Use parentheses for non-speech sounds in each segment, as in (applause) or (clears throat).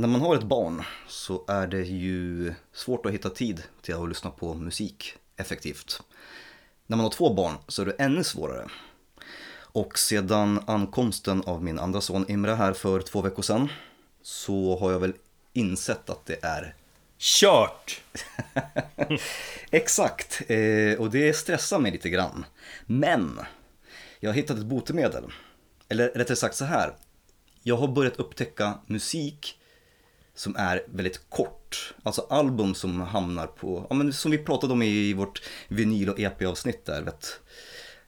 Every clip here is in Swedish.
När man har ett barn så är det ju svårt att hitta tid till att lyssna på musik effektivt. När man har två barn så är det ännu svårare. Och sedan ankomsten av min andra son Imre här för två veckor sedan så har jag väl insett att det är Kört! (laughs) Exakt, eh, och det stressar mig lite grann. Men jag har hittat ett botemedel. Eller rättare sagt så här. Jag har börjat upptäcka musik som är väldigt kort. Alltså album som hamnar på, ja, men som vi pratade om i vårt vinyl och EP-avsnitt där. Vet.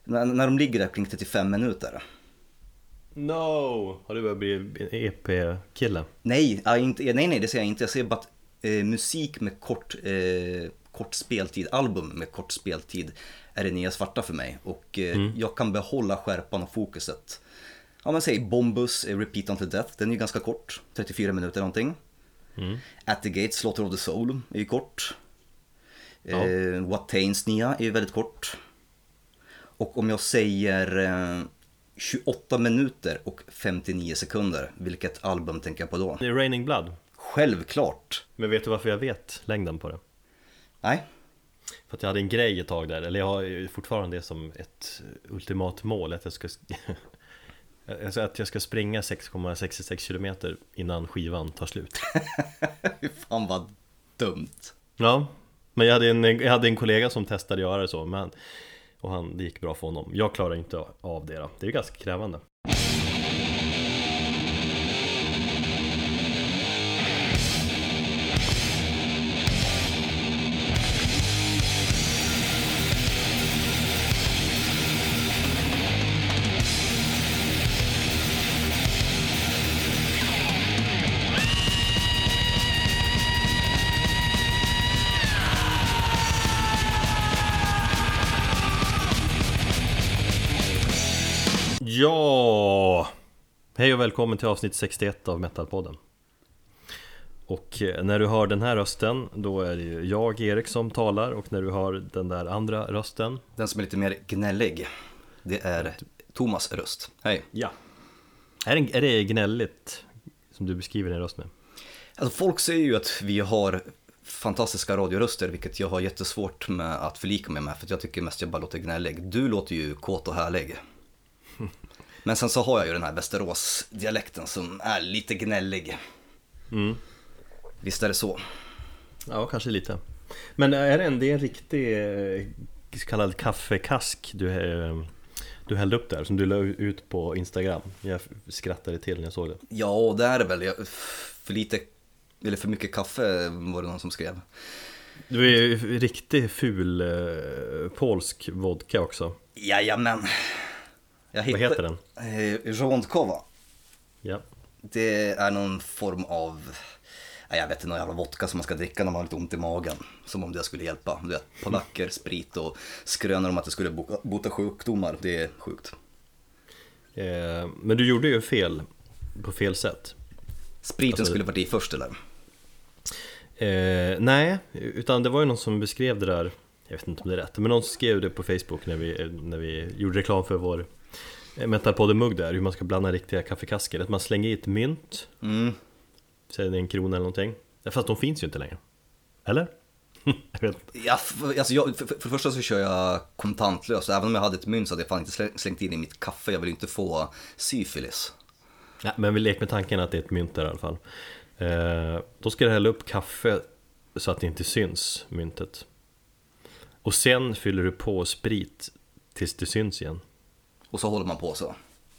När, när de ligger där kring 35 minuter. No! Har du börjat bli EP-kille? Nej, inte, nej, nej, det säger jag inte. Jag säger bara att eh, musik med kort, eh, kort speltid, album med kort speltid är det nya svarta för mig. Och eh, mm. jag kan behålla skärpan och fokuset. Ja men säg Bombus, Repeat Until Death, den är ju ganska kort, 34 minuter någonting. Mm. At the Gates, Slaughter of the Soul är ju kort. Ja. Eh, What Tains nya är ju väldigt kort. Och om jag säger eh, 28 minuter och 59 sekunder, vilket album tänker jag på då? Det är Raining Blood. Självklart. Men vet du varför jag vet längden på det? Nej. För att jag hade en grej ett tag där, eller jag har fortfarande det som ett ultimat mål att jag ska (laughs) Alltså att jag ska springa 6,66 km innan skivan tar slut. (laughs) Fan vad dumt. Ja, men jag hade en, jag hade en kollega som testade att göra det så men, Och han, det gick bra för honom. Jag klarar inte av det då, det är ganska krävande Hej och välkommen till avsnitt 61 av Metalpodden Och eh, när du hör den här rösten, då är det ju jag, Erik, som talar Och när du hör den där andra rösten Den som är lite mer gnällig Det är Thomas röst, hej Ja Är det gnälligt som du beskriver din röst med? Alltså folk säger ju att vi har fantastiska radioröster, vilket jag har jättesvårt med att förlika mig med, för jag tycker mest jag bara låter gnällig. Du låter ju kåt och härlig. (laughs) Men sen så har jag ju den här Västerås-dialekten som är lite gnällig. Mm. Visst är det så? Ja, kanske lite. Men är det en, det är en riktig eh, så kallad kaffekask du, eh, du hällde upp där som du la ut på Instagram? Jag skrattade till när jag såg det. Ja, det är det väl. För lite, eller för mycket kaffe var det någon som skrev. Du är ju riktigt ful eh, polsk vodka också. Jajamän. Jag hittade, Vad heter den? Eh, Rondkova. Ja. Det är någon form av, jag vet inte, någon jävla vodka som man ska dricka när man har lite ont i magen. Som om det skulle hjälpa. Du vet, polacker, sprit och skrönor om att det skulle bota sjukdomar. Det är sjukt. Eh, men du gjorde ju fel på fel sätt. Spriten alltså, skulle varit i först eller? Eh, nej, utan det var ju någon som beskrev det där jag vet inte om det är rätt, men någon skrev det på Facebook när vi, när vi gjorde reklam för vår Eh, Metalpodden-mugg där, hur man ska blanda riktiga kaffekasker. Att man slänger i ett mynt, mm. säg det är en krona eller någonting. Fast de finns ju inte längre. Eller? (laughs) ja, för, alltså jag, för, för, det första så kör jag kontantlöst. Även om jag hade ett mynt så hade jag fan inte slängt in i mitt kaffe. Jag vill inte få syfilis. Ja, men vi leker med tanken att det är ett mynt där i alla fall. Eh, då ska du hälla upp kaffe så att det inte syns, myntet. Och sen fyller du på sprit tills det syns igen. Och så håller man på så.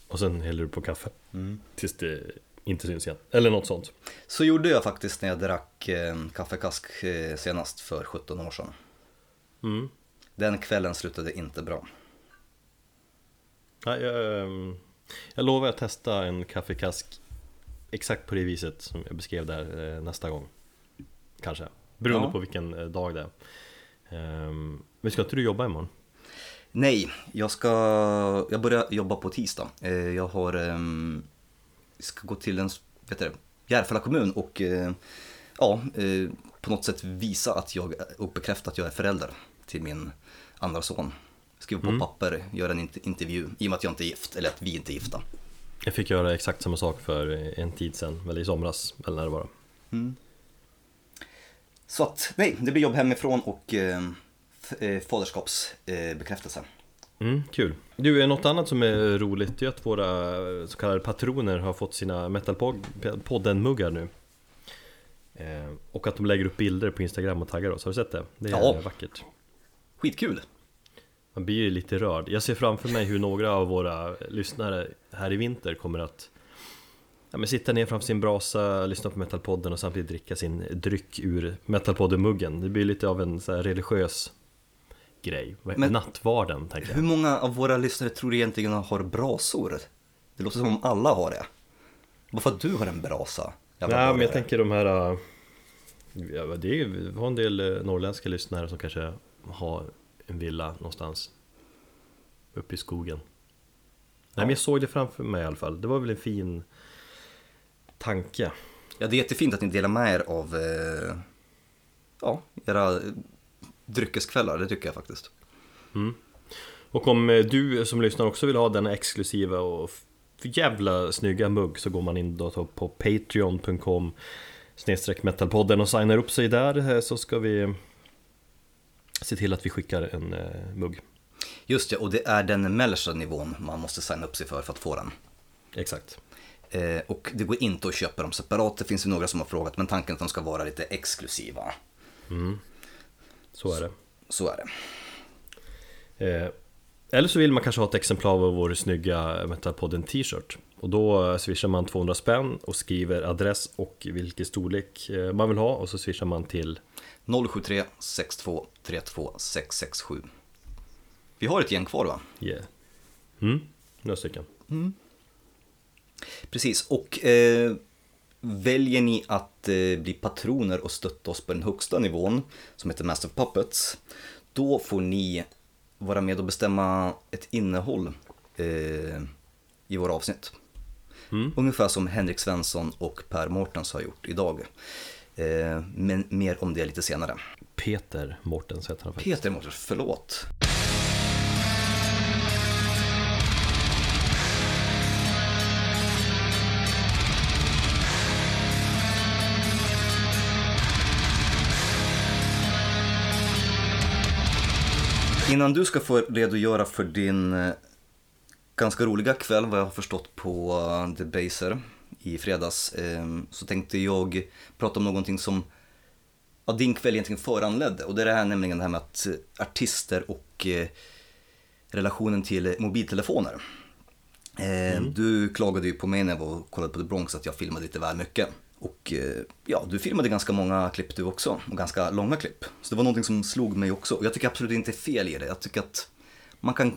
Och sen häller du på kaffe. Mm. Tills det inte syns igen. Eller något sånt. Så gjorde jag faktiskt när jag drack eh, kaffekask eh, senast för 17 år sedan. Mm. Den kvällen slutade inte bra. Ja, jag, ehm, jag lovar att testa en kaffekask exakt på det viset som jag beskrev där eh, nästa gång. Kanske. Beroende ja. på vilken eh, dag det är. Ehm, men ska inte du jobba imorgon? Nej, jag ska, jag börjar jobba på tisdag. Eh, jag har, ehm, ska gå till en, vet du, Järfälla kommun och eh, ja, eh, på något sätt visa att jag, och bekräfta att jag är förälder till min andra son. Skriva på mm. papper, göra en intervju, i och med att jag inte är gift, eller att vi inte är gifta. Jag fick göra exakt samma sak för en tid sedan, eller i somras, eller när det var. Så att, nej, det blir jobb hemifrån och eh, f- eh. Mm, kul. Du, är något annat som är roligt är att våra så kallade patroner har fått sina Metalpodden-muggar nu. Eh, och att de lägger upp bilder på Instagram och taggar oss. Har du sett det? Det är Ja. vackert. Skitkul! Man blir ju lite rörd. Jag ser framför mig hur några av våra lyssnare här i vinter kommer att ja, men sitta ner framför sin brasa, lyssna på Metalpodden och samtidigt dricka sin dryck ur Metalpodden-muggen. Det blir lite av en så religiös grej. Men- Nattvarden, tänker jag. Hur många av våra lyssnare tror du egentligen har brasor? Det låter som om alla har det. Bara för att du har en brasa. Nej men jag tänker de här äh, ja, Det är vi har en del äh, norrländska lyssnare som kanske har en villa någonstans Uppe i skogen Nej men jag såg det framför mig i alla fall Det var väl en fin tanke Ja, det är jättefint att ni delar med er av eh, ja, era dryckeskvällar, det tycker jag faktiskt. Och om eh, du som lyssnar också vill ha denna exklusiva och jävla snygga mugg så går man in då på patreon.com snedstreck metalpodden och signar upp sig där eh, så ska vi se till att vi skickar en eh, mugg Just det, och det är den mellersta nivån man måste signa upp sig för för att få den. Exakt Eh, och det går inte att köpa dem separat, det finns ju några som har frågat, men tanken är att de ska vara lite exklusiva. Så är det Så är det. Eh, eller så vill man kanske ha ett exemplar av vår snygga Metalpodden t-shirt Och då swishar man 200 spänn och skriver adress och vilken storlek eh, man vill ha och så swishar man till 073 62 32 667. Vi har ett gäng kvar va? yeah. mm, några stycken Precis, och eh, väljer ni att eh, bli patroner och stötta oss på den högsta nivån, som heter Master Puppets, då får ni vara med och bestämma ett innehåll eh, i våra avsnitt. Ungefär som Henrik Svensson och Per Mårtens har gjort idag. Eh, men mer om det lite senare. Peter Mortens heter han faktiskt Peter Mårtens, förlåt. Innan du ska få redogöra för din eh, ganska roliga kväll, vad jag har förstått på eh, The Baser i fredags, eh, så tänkte jag prata om någonting som ja, din kväll egentligen föranledde. Och det är det här nämligen det här med att eh, artister och relationen till mobiltelefoner. Eh, Du klagade ju på mig när jag var och kollade på The Bronx att jag filmade lite väl mycket. Och eh, ja, du filmade ganska många klipp du också, och ganska långa klipp. Så det var någonting som slog mig också. Och jag tycker absolut inte fel i det. Jag tycker att man kan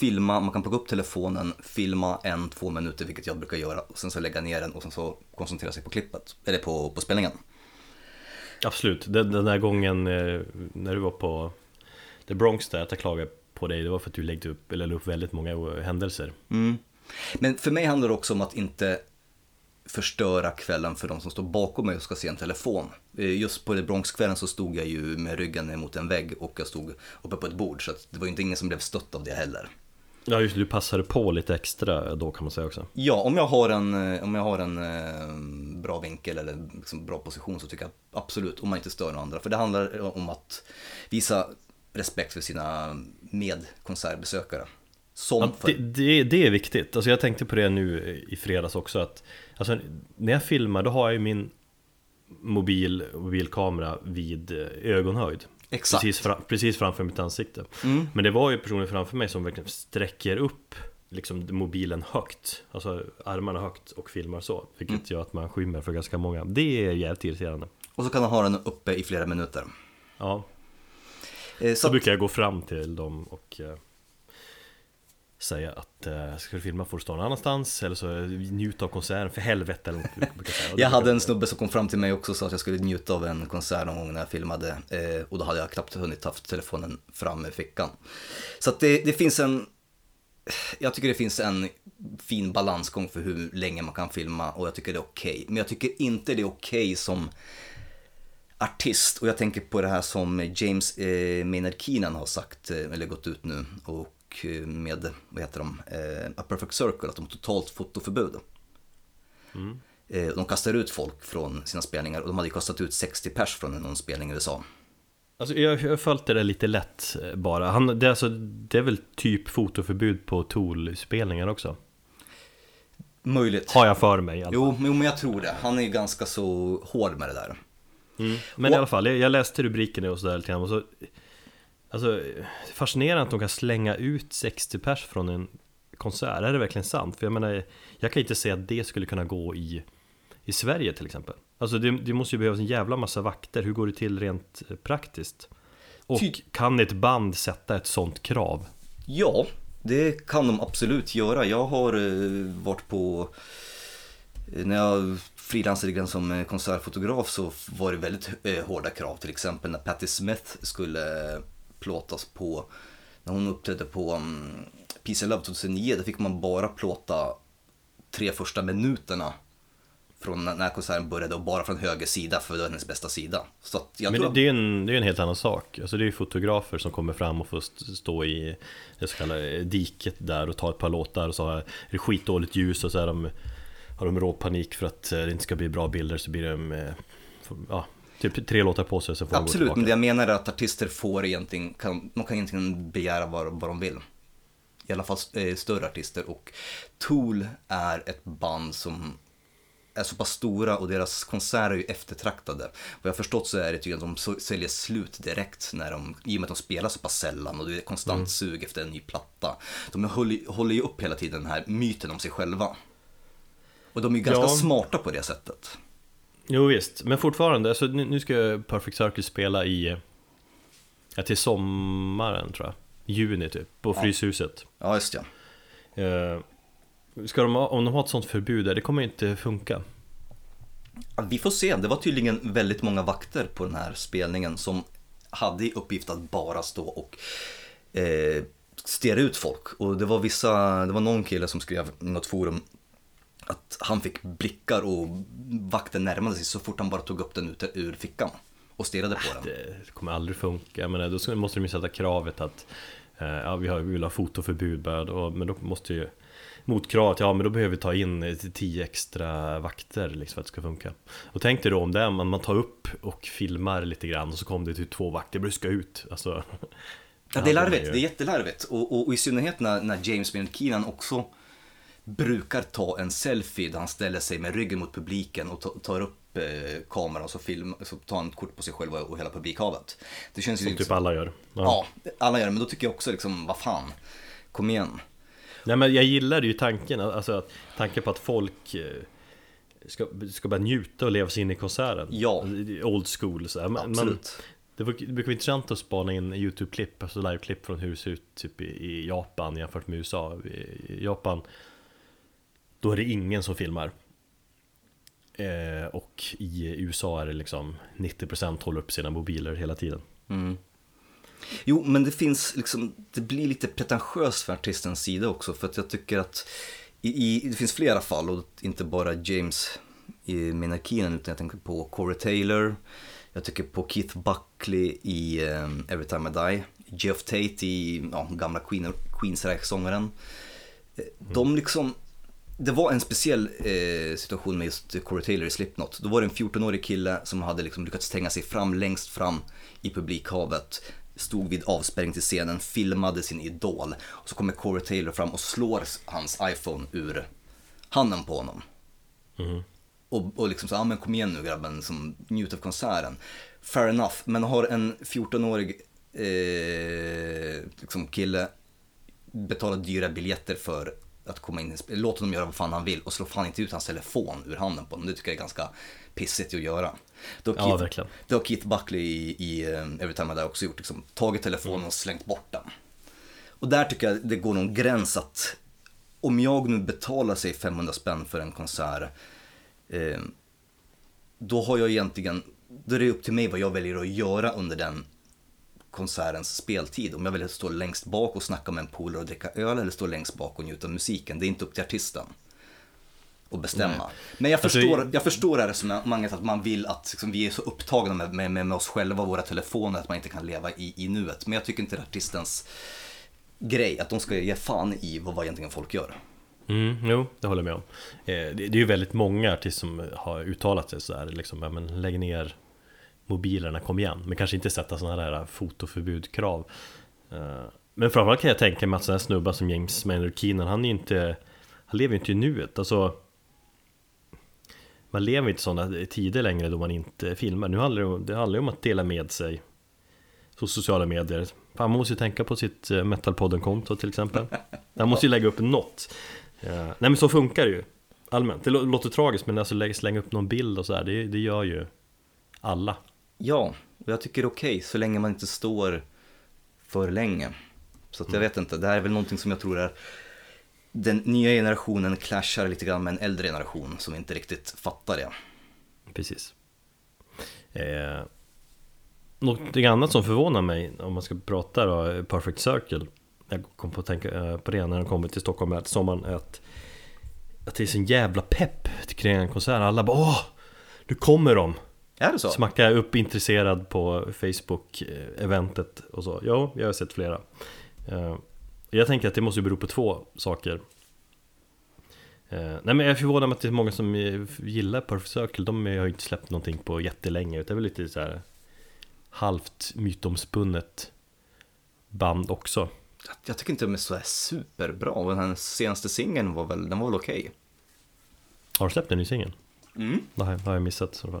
filma, man kan plocka upp telefonen, filma en, två minuter, vilket jag brukar göra. Och sen så lägga ner den och sen så koncentrera sig på klippet, eller på, på spelningen. Absolut, den, den där gången eh, när du var på The Bronx där, att jag klagade på dig Det var för att du läggde upp, eller upp väldigt många händelser Mm. Men för mig handlar det också om att inte förstöra kvällen för de som står bakom mig och ska se en telefon. Eh, Just på det Bronxkvällen så stod jag ju med ryggen mot en vägg och jag stod uppe på ett bord så att det var ju inte ingen som blev stött av det heller. Ja just det, du passade på lite extra då kan man säga också Ja, om jag har en, eh, om jag har en eh, bra vinkel eller liksom bra position så tycker jag absolut, om man inte stör några andra. För det handlar om att visa respekt för sina medkonsertbesökare. Som Ja, för... det, det, det är viktigt, alltså jag tänkte på det nu i fredags också att alltså, När jag filmar då har jag ju min mobil, mobilkamera vid eh, ögonhöjd Exakt. precis, fra, precis framför mitt ansikte Mm. Men det var ju personer framför mig som verkligen sträcker upp liksom mobilen högt Alltså armarna högt och filmar så Vilket Mm. gör att man skymmer för ganska många Det är jävligt irriterande Och så kan man ha den uppe i flera minuter. Ja, Eh, så Så brukar jag gå fram till dem och eh, säga att eh, ska du filma får du stå någon annanstans eller så eh, njut av konserten för helvete eller något jag säga. Jag hade en snubbe som kom fram till mig också och sa att jag skulle njuta av en konsert någon gång när jag filmade. Eh, och då hade jag knappt hunnit haft telefonen fram i fickan. Så att det, det finns en... Jag tycker det finns en fin balansgång för hur länge man kan filma och jag tycker det är okej. Men jag tycker inte det är okej som artist. Och jag tänker på det här som James eh, Maynard Keenan har sagt, eh, eller gått ut nu, och eh, med, vad heter de, eh, A Perfect Circle, att de har totalt fotoförbud. Eh, de kastar ut folk från sina spelningar och de hade kastat ut 60 pers från någon spelning i USA. Alltså jag har följt det där lite lätt eh, bara. Han, det, är alltså, det är väl typ fotoförbud på Tool-spelningar också? Möjligt. Har jag för mig. Jo, men jag tror det. Han är ju ganska så hård med det där. Mm. Men och, i alla fall, jag, jag läste rubriken och sådär lite grann och så Alltså, fascinerande att de kan slänga ut 60 pers från en konsert, är det verkligen sant? För jag menar, jag kan inte säga att det skulle kunna gå i, i Sverige till exempel Alltså det, det måste ju behövas en jävla massa vakter, hur går det till rent eh, praktiskt? Och Ty kan ett band sätta ett sånt krav? Ja, det kan de absolut göra. Jag har eh, varit på eh, när jag frilansade som konsertfotograf så var det väldigt hårda krav. Till exempel när Patti Smith skulle plåtas på, när hon uppträdde på um, Peace and Love 2009, då fick man bara plåta tre första minuterna från när konserten började och bara från höger sida för det var hennes bästa sida. Så Men tror... det är ju en, det är en helt annan sak. Alltså det är ju fotografer som kommer fram och får stå i det så kallade diket där och ta ett par låtar och så är det skitdåligt ljus och så är de, har de råpanik för att eh, det inte ska bli bra bilder så blir de eh, ja, Typ tre låtar på sig så får Absolut, men det jag menar är att artister får egentligen, kan, de kan egentligen begära vad, vad de vill. I alla fall eh, större artister och Tool är ett band som är så pass stora och deras konserter är ju eftertraktade. Vad jag förstått så är det tydligen att de säljer slut direkt när de, i och med att de spelar så pass sällan och det är konstant mm. sug efter en ny platta. De håller, håller ju upp hela tiden den här myten om sig själva. Och de är ju ganska ja. smarta på det sättet. Jo visst, men fortfarande, alltså, nu ska Perfect Circle spela i Ja, till sommaren tror jag. Juni typ, på ja. Fryshuset. Ja, just ja. Uh, ska de, Om de har ett sånt förbud där, det kommer inte funka. Ja, Vi får se, det var tydligen väldigt många vakter på den här spelningen som hade i uppgift att bara stå och eh, stirra ut folk. Och det var vissa, det var någon kille som skrev i något forum att han fick blickar och vakten närmade sig så fort han bara tog upp den ut ur fickan och stirrade på den. Det kommer aldrig funka, jag menar, då måste de ju sätta kravet att eh, ja, vi, har, vi vill ha fotoförbud men då måste ju motkravet, ja men då behöver vi ta in tio extra vakter liksom, för att det ska funka. Och tänk dig då om det är, man, man tar upp och filmar lite grann och så kommer det till två vakter, det ska ut. Alltså, (laughs) ja, det är larvigt, det är jättelarvigt. Och, och, och i synnerhet när, när James Maynard Keenan också brukar ta en selfie där han ställer sig med ryggen mot publiken och tar upp eh, kameran och så, film, så tar han ett kort på sig själv och hela publikhavet. Det känns Som ju typ liksom, alla gör. Ja. ja. alla gör det, men då tycker jag också liksom, vad fan, kom igen. Nej men jag gillar ju tanken, alltså tanken på att folk eh, ska, ska bara njuta och leva sig in i konserten. Ja. Old school så här. Man, Absolut. Det brukar vara intressant att spana in YouTube-klipp, alltså live-klipp från hur det ser ut typ i Japan jämfört med USA. I Japan då är det ingen som filmar. Eh, och i USA är det liksom 90% håller upp sina mobiler hela tiden. Mm. Jo, men det finns liksom, det blir lite pretentiöst för artistens sida också för att jag tycker att i, i, det finns flera fall och inte bara James i Minarkinen utan jag tänker på Corey Taylor, jag tycker på Keith Buckley i um, Every Time I Die, Jeff Tate i ja, gamla Queen, Queensryche-sångaren. Eh, mm. De liksom det var en speciell eh, situation med just Corey Taylor i Slipknot. Då var det en 14-årig kille som hade liksom lyckats tränga sig fram längst fram i publikhavet. Stod vid avspärrning till scenen, filmade sin idol. Och så kommer Corey Taylor fram och slår hans iPhone ur handen på honom. Mm. Och, och liksom så, ja men kom igen nu grabben, som njut av konserten. Fair enough, men har en 14-årig eh, liksom kille betalat dyra biljetter för att komma in Låt honom göra vad fan han vill och slå fan inte ut hans telefon ur handen på honom. Det tycker jag är ganska pissigt att göra. Det har Keith, ja, verkligen. Det har Keith Buckley i, i uh, Every Time I också gjort. Liksom, tagit telefonen och slängt bort den. Och där tycker jag det går någon gräns att om jag nu betalar sig 500 spänn för en konsert eh, då har jag egentligen, då är det upp till mig vad jag väljer att göra under den konsertens speltid. Om jag vill stå längst bak och snacka med en polare och dricka öl eller stå längst bak och njuta av musiken. Det är inte upp till artisten att bestämma. Nej. Men jag alltså, förstår, jag förstår det här resonemanget att man vill att liksom, vi är så upptagna med, med, med, oss själva och våra telefoner att man inte kan leva i, i nuet. Men jag tycker inte det är artistens grej att de ska ge fan i vad, vad egentligen folk gör. Mm, jo, det håller jag med om. Eh, det, det är ju väldigt många artister som har uttalat sig sådär, liksom, men lägg ner mobilerna, kom igen. Men kanske inte sätta sådana där fotoförbudkrav. Eh, men framförallt kan jag tänka mig att sådana snubbar som James Maynard Keenan, han är inte, han lever ju inte i nuet. Alltså, man lever inte i sådana tider längre då man inte filmar. Nu handlar det, om, det handlar om att dela med sig på sociala medier. Fan, man måste ju tänka på sitt eh, Metalpodden-konto till exempel. Man måste ju lägga upp något. Eh, nej men så funkar det ju allmänt. Det låter tragiskt men alltså slänga upp någon bild och sådär, det, det gör ju alla. Ja, och jag tycker det är okej okay, så länge man inte står för länge. Så att jag mm. vet inte, det här är väl någonting som jag tror är den nya generationen clashar lite grann med en äldre generation som inte riktigt fattar det. Precis. Eh, någonting annat som förvånar mig om man ska prata då, Perfect Circle Jag kom på att tänka eh, på det när de kommer till Stockholm här sommaren att, att det är sån jävla pepp till en konsert Alla bara åh! Nu kommer de! Är det så? Smacka upp intresserad på Facebook-eventet och så Ja, jag har sett flera eh, Jag tänker att det måste bero på två saker Eh, nej men jag är förvånad att det är många som gillar Perfect Circle De har ju inte släppt någonting på jättelänge Det är väl lite så här halvt mytomspunnet band också Jag tycker inte de är så superbra och den senaste singeln var väl, den var väl okej okay. Har de släppt en ny singel? Mm. Det har, jag missat i så fall eh,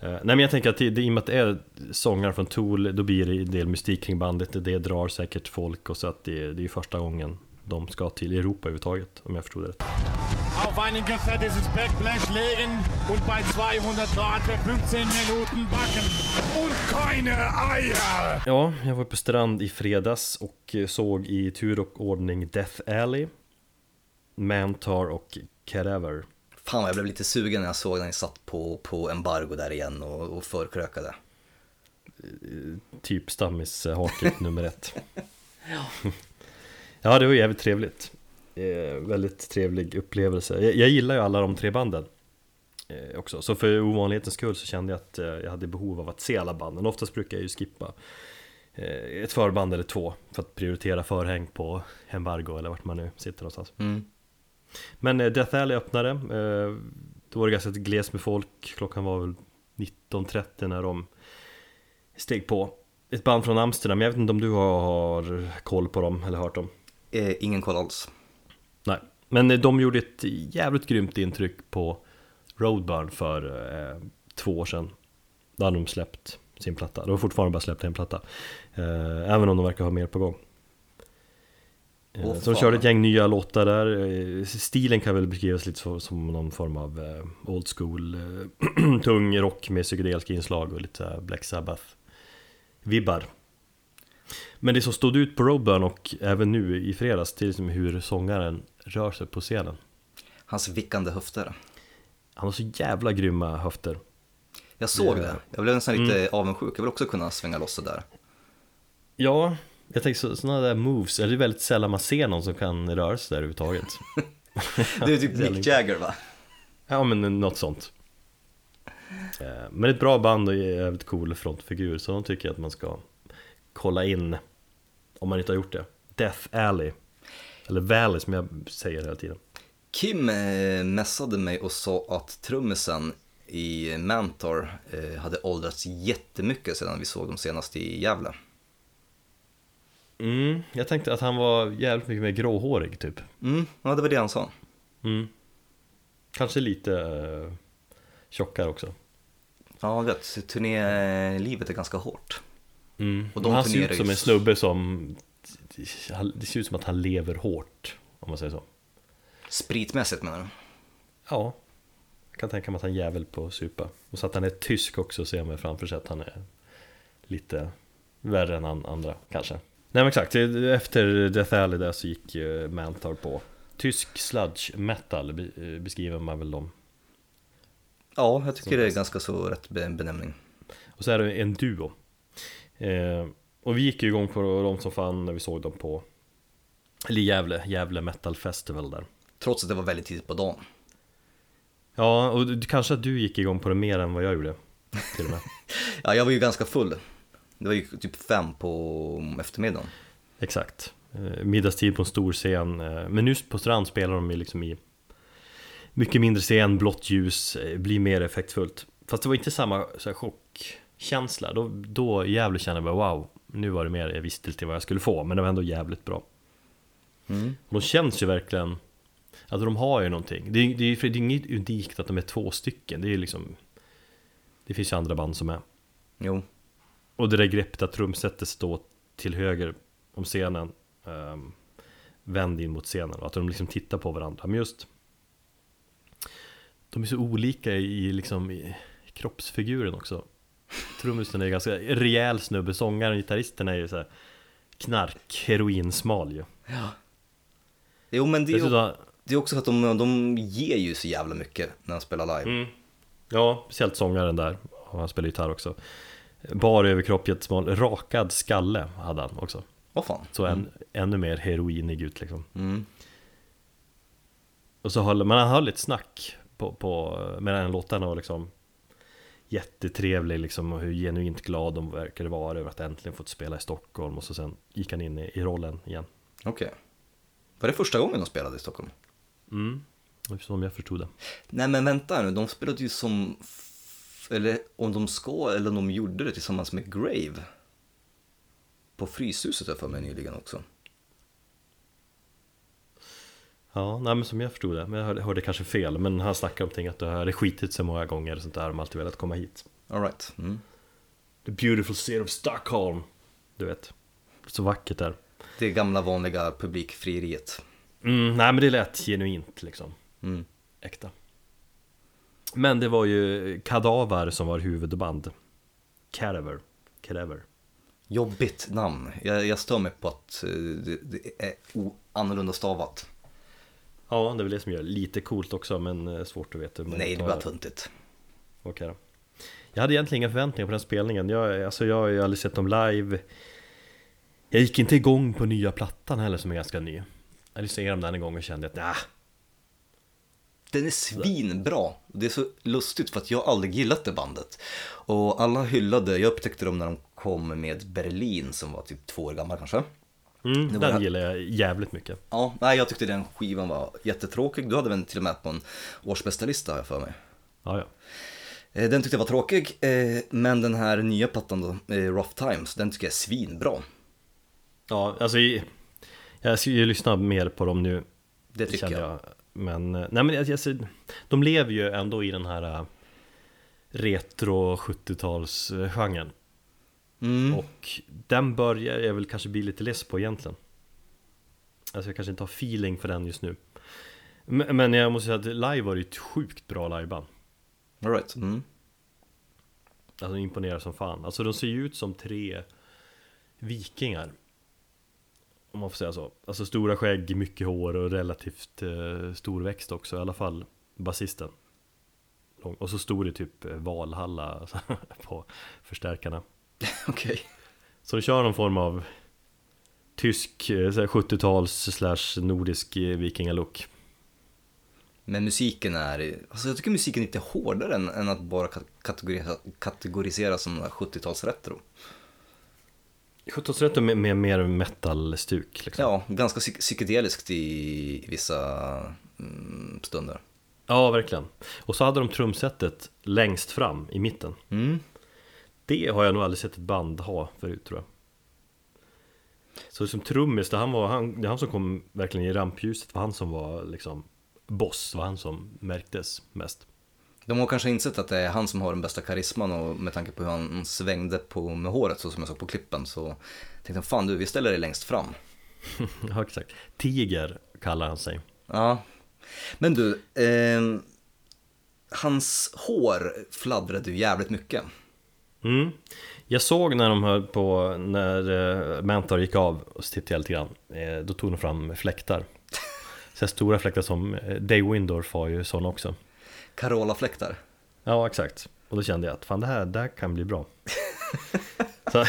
Nej men jag tänker att det, det, i och med att det är sångare från Tool Då blir det en del mystik kring bandet Det drar säkert folk och så att det, det är första gången de ska till Europa överhuvudtaget om jag förstod det rätt Auf einen gefettetes Backblech legen und bei 200 Grad för 15 Minuten backen. Und keine Eier! Ja, jag var på strand i fredags och såg i tur och ordning Death Alley, Mantar och Cadaver. Fan jag blev lite sugen när jag såg när ni satt på, på embargo där igen och, och förkrökade. Typ stammishaket (laughs) nummer ett. ja. (laughs) ja, det var jävligt trevligt eh, väldigt trevlig upplevelse. Jag, jag, gillar ju alla de tre banden eh, också, så för ovanlighetens skull så kände jag att eh, jag hade behov av att se alla banden. Oftast brukar jag ju skippa eh, ett förband eller två för att prioritera förhäng på embargo eller vart man nu sitter någonstans. Mm. Men eh, Death Alley öppnade, eh, då var det ganska glest med folk, klockan var väl 19.30 när de steg på. Ett band från Amsterdam, jag vet inte om du har koll på dem eller hört dem? Eh, ingen koll alls. Nej, men de gjorde ett jävligt grymt intryck på Roadburn för eh, två år sedan. Då hade de släppt sin platta. De har fortfarande bara släppt en platta. Eh, även om de verkar ha mer på gång. Eh, så de körde ett gäng nya låtar där. Eh, stilen kan väl beskrivas lite som någon form av eh, old school (clears throat) tung rock med psykedeliska inslag och lite Black Sabbath-vibbar. Men det som stod ut på Roadburn och även nu i fredags, till liksom hur sångaren rör sig på scenen. Hans vickande höfter. Han har så jävla grymma höfter. Jag såg det. Jag blev nästan lite mm. avundsjuk. Jag vill också kunna svänga loss det där. Ja, jag tänker sådana där moves, det är väldigt sällan man ser någon som kan röra sig där överhuvudtaget. (laughs) det är typ Mick Jagger va? Ja men något sånt. Eh, men ett bra band och jävligt cool frontfigur, så de tycker jag att man ska kolla in om man inte har gjort det. Death Alley. Eller Valley som jag säger hela tiden. Kim eh, messade mig och sa att trummisen i Mantor eh, hade åldrats jättemycket sedan vi såg dem senast i Gävle. Mm, jag tänkte att han var jävligt mycket mer gråhårig typ. Mm, ja det var det han sa. Mm. Kanske lite uh, tjockare också. Ja, jag vet. Turnélivet är ganska hårt. Mm. Och de han ser ut som en snubbe som Det ser ut som att han lever hårt Om man säger så Spritmässigt menar du? Ja Jag kan tänka mig att han är jävel på supa Och så att han är tysk också ser man framför sig att han är Lite värre än andra kanske Nej men exakt, efter Death Alley där så gick Mantar på. Tysk sludge metal beskriver man väl dem? Ja, jag tycker det är ganska så rätt benämning. Och så är det en duo. Eh, och vi gick ju igång på dem som fan när vi såg dem på Eller Gävle, Gävle Metal Festival där. Trots att det var väldigt tidigt på dagen. Ja, och kanske att du gick igång på det mer än vad jag gjorde till och med. (laughs) Ja, jag var ju ganska full Det var ju typ fem på eftermiddagen. Exakt. Eh, middagstid på en stor scen. Eh, Men nu på Strand spelar de liksom i mycket mindre scen, blått ljus, eh, blir mer effektfullt. Fast det var inte samma så här, chockkänsla. Då, då jävligt kände jag wow Nu var det mer, jag visste lite vad jag skulle få. Men det var ändå jävligt bra. Mm. Och de känns ju verkligen Alltså de har ju någonting. Det är, det för det är inget unikt att de är två stycken. Det är ju liksom Det finns ju andra band som är. Jo. Och det där greppet att trumsetet står till höger om scenen um, Vänd in mot scenen och att de liksom tittar på varandra Men just De är så olika i, liksom, i kroppsfiguren också Trummisen är ju ganska rejäl snubbe, sångaren och gitarristen är ju så här Knark, heroinsmal ju Ja. Jo men det är, ju- Dessutom, det är också för att de, de ger ju så jävla mycket när de spelar live. Mm. Ja, speciellt sångaren där. Och han spelar gitarr också. Bar överkropp, jättesmal, rakad skalle hade han också. Vad fan. Så en, ännu mer heroinig ut liksom. Mm. Och så höll, men han höll ett snack på, på mellan låtarna och liksom Jättetrevlig liksom och hur genuint glad de verkade vara över att äntligen fått spela i Stockholm och så sen gick han in i, i rollen igen. Okej. Var det första gången de spelade i Stockholm? Mm, som jag förstod det. Nej men vänta nu, de spelade ju som... Eller om de ska, eller om de gjorde det tillsammans med Grave. På Fryshuset har jag för mig nyligen också. Ja, nej men som jag förstod det, men jag hörde, hörde kanske fel Men han snackade om ting att det hade skitit sig många gånger och sånt där De har alltid velat komma hit Alright. Mm. The beautiful city of Stockholm Du vet, så vackert där Det gamla vanliga publikfrieriet. mm, Nej men det lät genuint liksom, Mm. äkta Men det var ju Kadaver som var huvudband Cadaver, Cadaver Jobbigt namn. Jag, jag stör mig på att eh, det, det är annorlunda stavat. Ja, det är väl det som gör lite coolt också men eh, svårt att veta Nej, det bara tuntigt. Okej då. Jag hade egentligen inga förväntningar på den spelningen. Jag, alltså jag har ju aldrig sett dem live. Jag gick inte igång på nya plattan heller som är ganska ny. Jag lyssnade igenom den en gång och kände att nah, Den är svinbra. Det är så lustigt för att jag aldrig gillat det bandet. Och alla hyllade, jag upptäckte dem när de kom med Berlin som var typ två år gammal kanske. mm, den det- gillar jag jävligt mycket. Ja, nej jag tyckte den skivan var jättetråkig. Du hade den till och med på en årsbästa-lista har jag för mig. Ja, ja. Eh, Den tyckte jag var tråkig, eh, men den här nya plattan då, eh, Rough Times, den tycker jag är svinbra. ja alltså jag ska ju lyssna mer på dem nu. Det tycker känner jag. Men, eh, nej men alltså, de lever ju ändå i den här eh, retro 70-talsgenren. Mm. Och den börjar jag väl kanske bli lite less på egentligen Alltså jag kanske inte har feeling för den just nu Men jag måste säga att live var ju ett sjukt bra liveband All right. Mm. Alltså imponerar som fan Alltså de ser ju ut som tre vikingar Om man får säga så. Alltså stora skägg, mycket hår och relativt eh, stor växt också. I alla fall basisten. Och så stod det typ eh, Valhalla (laughs) på förstärkarna. (laughs) Okej. Så de kör någon form av tysk eh, så här 70-tals slash nordisk eh, vikingalook. Men musiken är, alltså jag tycker musiken är lite hårdare än, än att bara ka- kategorisera, kategorisera som 70-talsretro. 70-talsrätten med, med mer metal-stuk liksom. Ja, ganska psyk- psykedeliskt i vissa mm, stunder. ja, verkligen Och så hade de trumsetet längst fram i mitten Mm. Det har jag nog aldrig sett ett band ha förut tror jag Så som trummis, det, han var, han, det han som kom verkligen i rampljuset Det var han som var liksom boss, var han som märktes mest De har kanske insett att det är han som har den bästa karisman och med tanke på hur han svängde på med håret så som jag såg på klippen så tänkte jag fan du, vi ställer dig längst fram. (laughs) Ja, exakt Tiger kallar han sig Ja. Men du, ehm, hans hår fladdrade ju jävligt mycket. Mm. Jag såg när de höll på, när uh, Mantar gick av och så tittade jag lite grann eh, Då tog de fram fläktar (laughs) Så stora fläktar som eh, Dave Windorf har ju sådana också Carola-fläktar. Ja exakt Och då kände jag att fan det här, det här kan bli bra (laughs) så,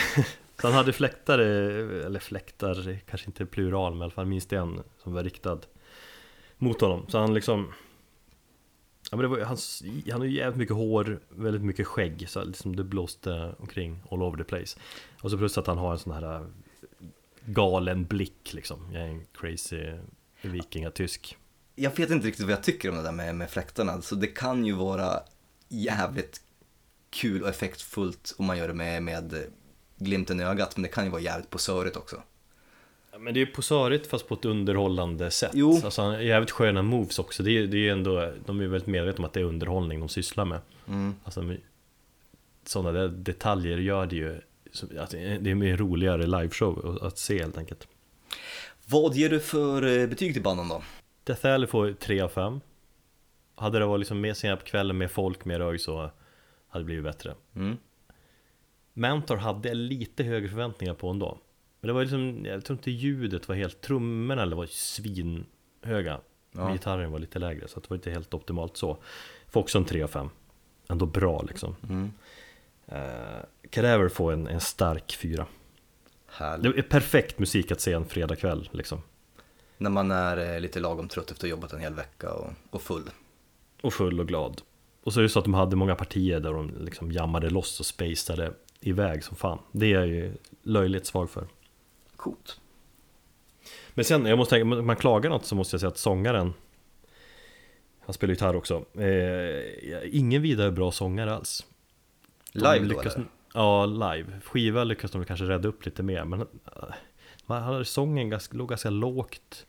så han hade fläktar, eller fläktar, kanske inte plural men i alla fall minst en som var riktad mot honom Så han liksom Ja men det var, hans, han har ju jävligt mycket hår, väldigt mycket skägg så liksom det blåste omkring all over the place Och så plus att han har en sån här äh, galen blick liksom. Jag är en crazy vikingatysk. Jag vet inte riktigt vad jag tycker om det där med, med fläktarna. Alltså det kan ju vara jävligt kul och effektfullt om man gör det med, med glimten i ögat, men det kan ju vara jävligt posörigt också. Ja, men det är ju posörigt fast på ett underhållande sätt. Jo. Alltså jävligt sköna moves också. Det är, det är ändå, de är väldigt medvetna om att det är underhållning de sysslar med. Mm. Alltså sådana där detaljer gör det ju så att det är en mer roligare liveshow att se helt enkelt. Vad ger du för eh, betyg till banden då? Death Alley får 3 av 5. Hade det varit liksom mer sent på kvällen med folk, mer ög så hade det blivit bättre. Mm. Mentor hade lite högre förväntningar på ändå. Men det var liksom, jag tror inte ljudet var helt, trummorna eller var svinhöga. Ja. Ja. Gitarren var lite lägre så det var inte helt optimalt så. Får också en 3 av 5. Ändå bra liksom. Mm. Uh, Cadaver får en, en stark 4. Härligt. Det är perfekt musik att se en fredagkväll liksom. När man är eh, lite lagom trött efter att ha jobbat en hel vecka och, och full. Och full och glad. Och så är det så att de hade många partier där de liksom jammade loss och spacade iväg som fan. Det är jag ju löjligt svag för. Coolt. Men sen, jag måste tänka, om man klagar något så måste jag säga att sångaren Han spelar gitarr också eh, Ingen vidare bra sångare alls De Live då lyckas, eller? Ja, live Skiva lyckas de kanske rädda upp lite mer Men eh, man hade sången ganska, låg ganska lågt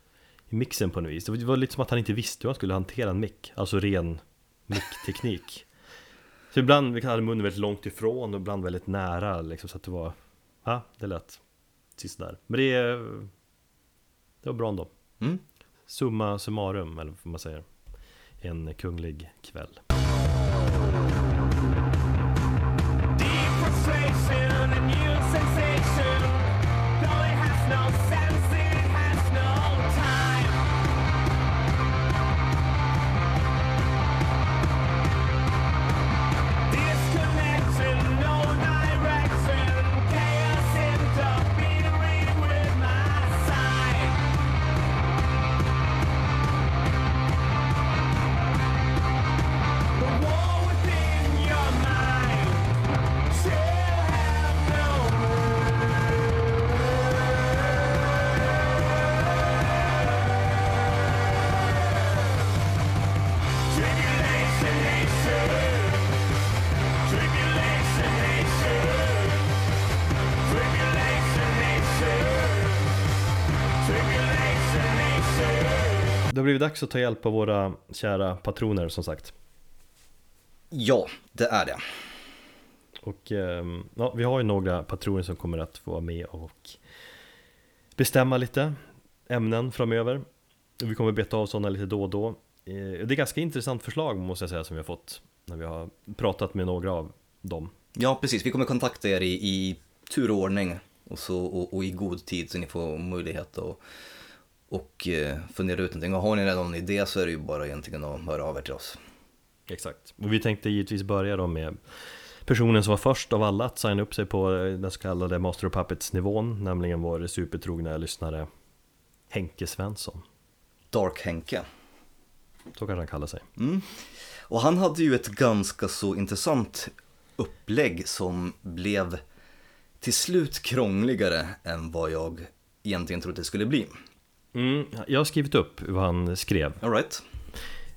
I mixen på något vis. Det var lite som att han inte visste hur han skulle hantera en mick. Alltså ren mickteknik. (laughs) Så ibland hade munnen väldigt långt ifrån och ibland väldigt nära liksom, Så att det var Ja, det lät Sisådär. Men det Det var bra ändå. Mm. Summa summarum, eller vad man säger. En kunglig kväll dags att ta hjälp av våra kära patroner som sagt Ja, det är det. Och ehm, ja, vi har ju några patroner som kommer att få vara med och bestämma lite ämnen framöver. Och vi kommer beta av sådana lite då och då. Eh, Det är ett ganska intressant förslag måste jag säga som vi har fått när vi har pratat med några av dem. Ja, precis. Vi kommer kontakta er i, i tur och ordning och, så, och, och i god tid så ni får möjlighet att och, eh, fundera ut någonting. Och har ni redan någon idé så är det ju bara egentligen att höra av er till oss. Exakt. Och vi tänkte givetvis börja då med personen som var först av alla att signa upp sig på eh, den så kallade Master of Puppets nivån, nämligen vår supertrogna lyssnare Henke Svensson. Dark Henke. Så kanske han kallar sig. Mm. Och han hade ju ett ganska så intressant upplägg som blev till slut krångligare än vad jag egentligen trodde det skulle bli. Mm, jag har skrivit upp vad han skrev. All right.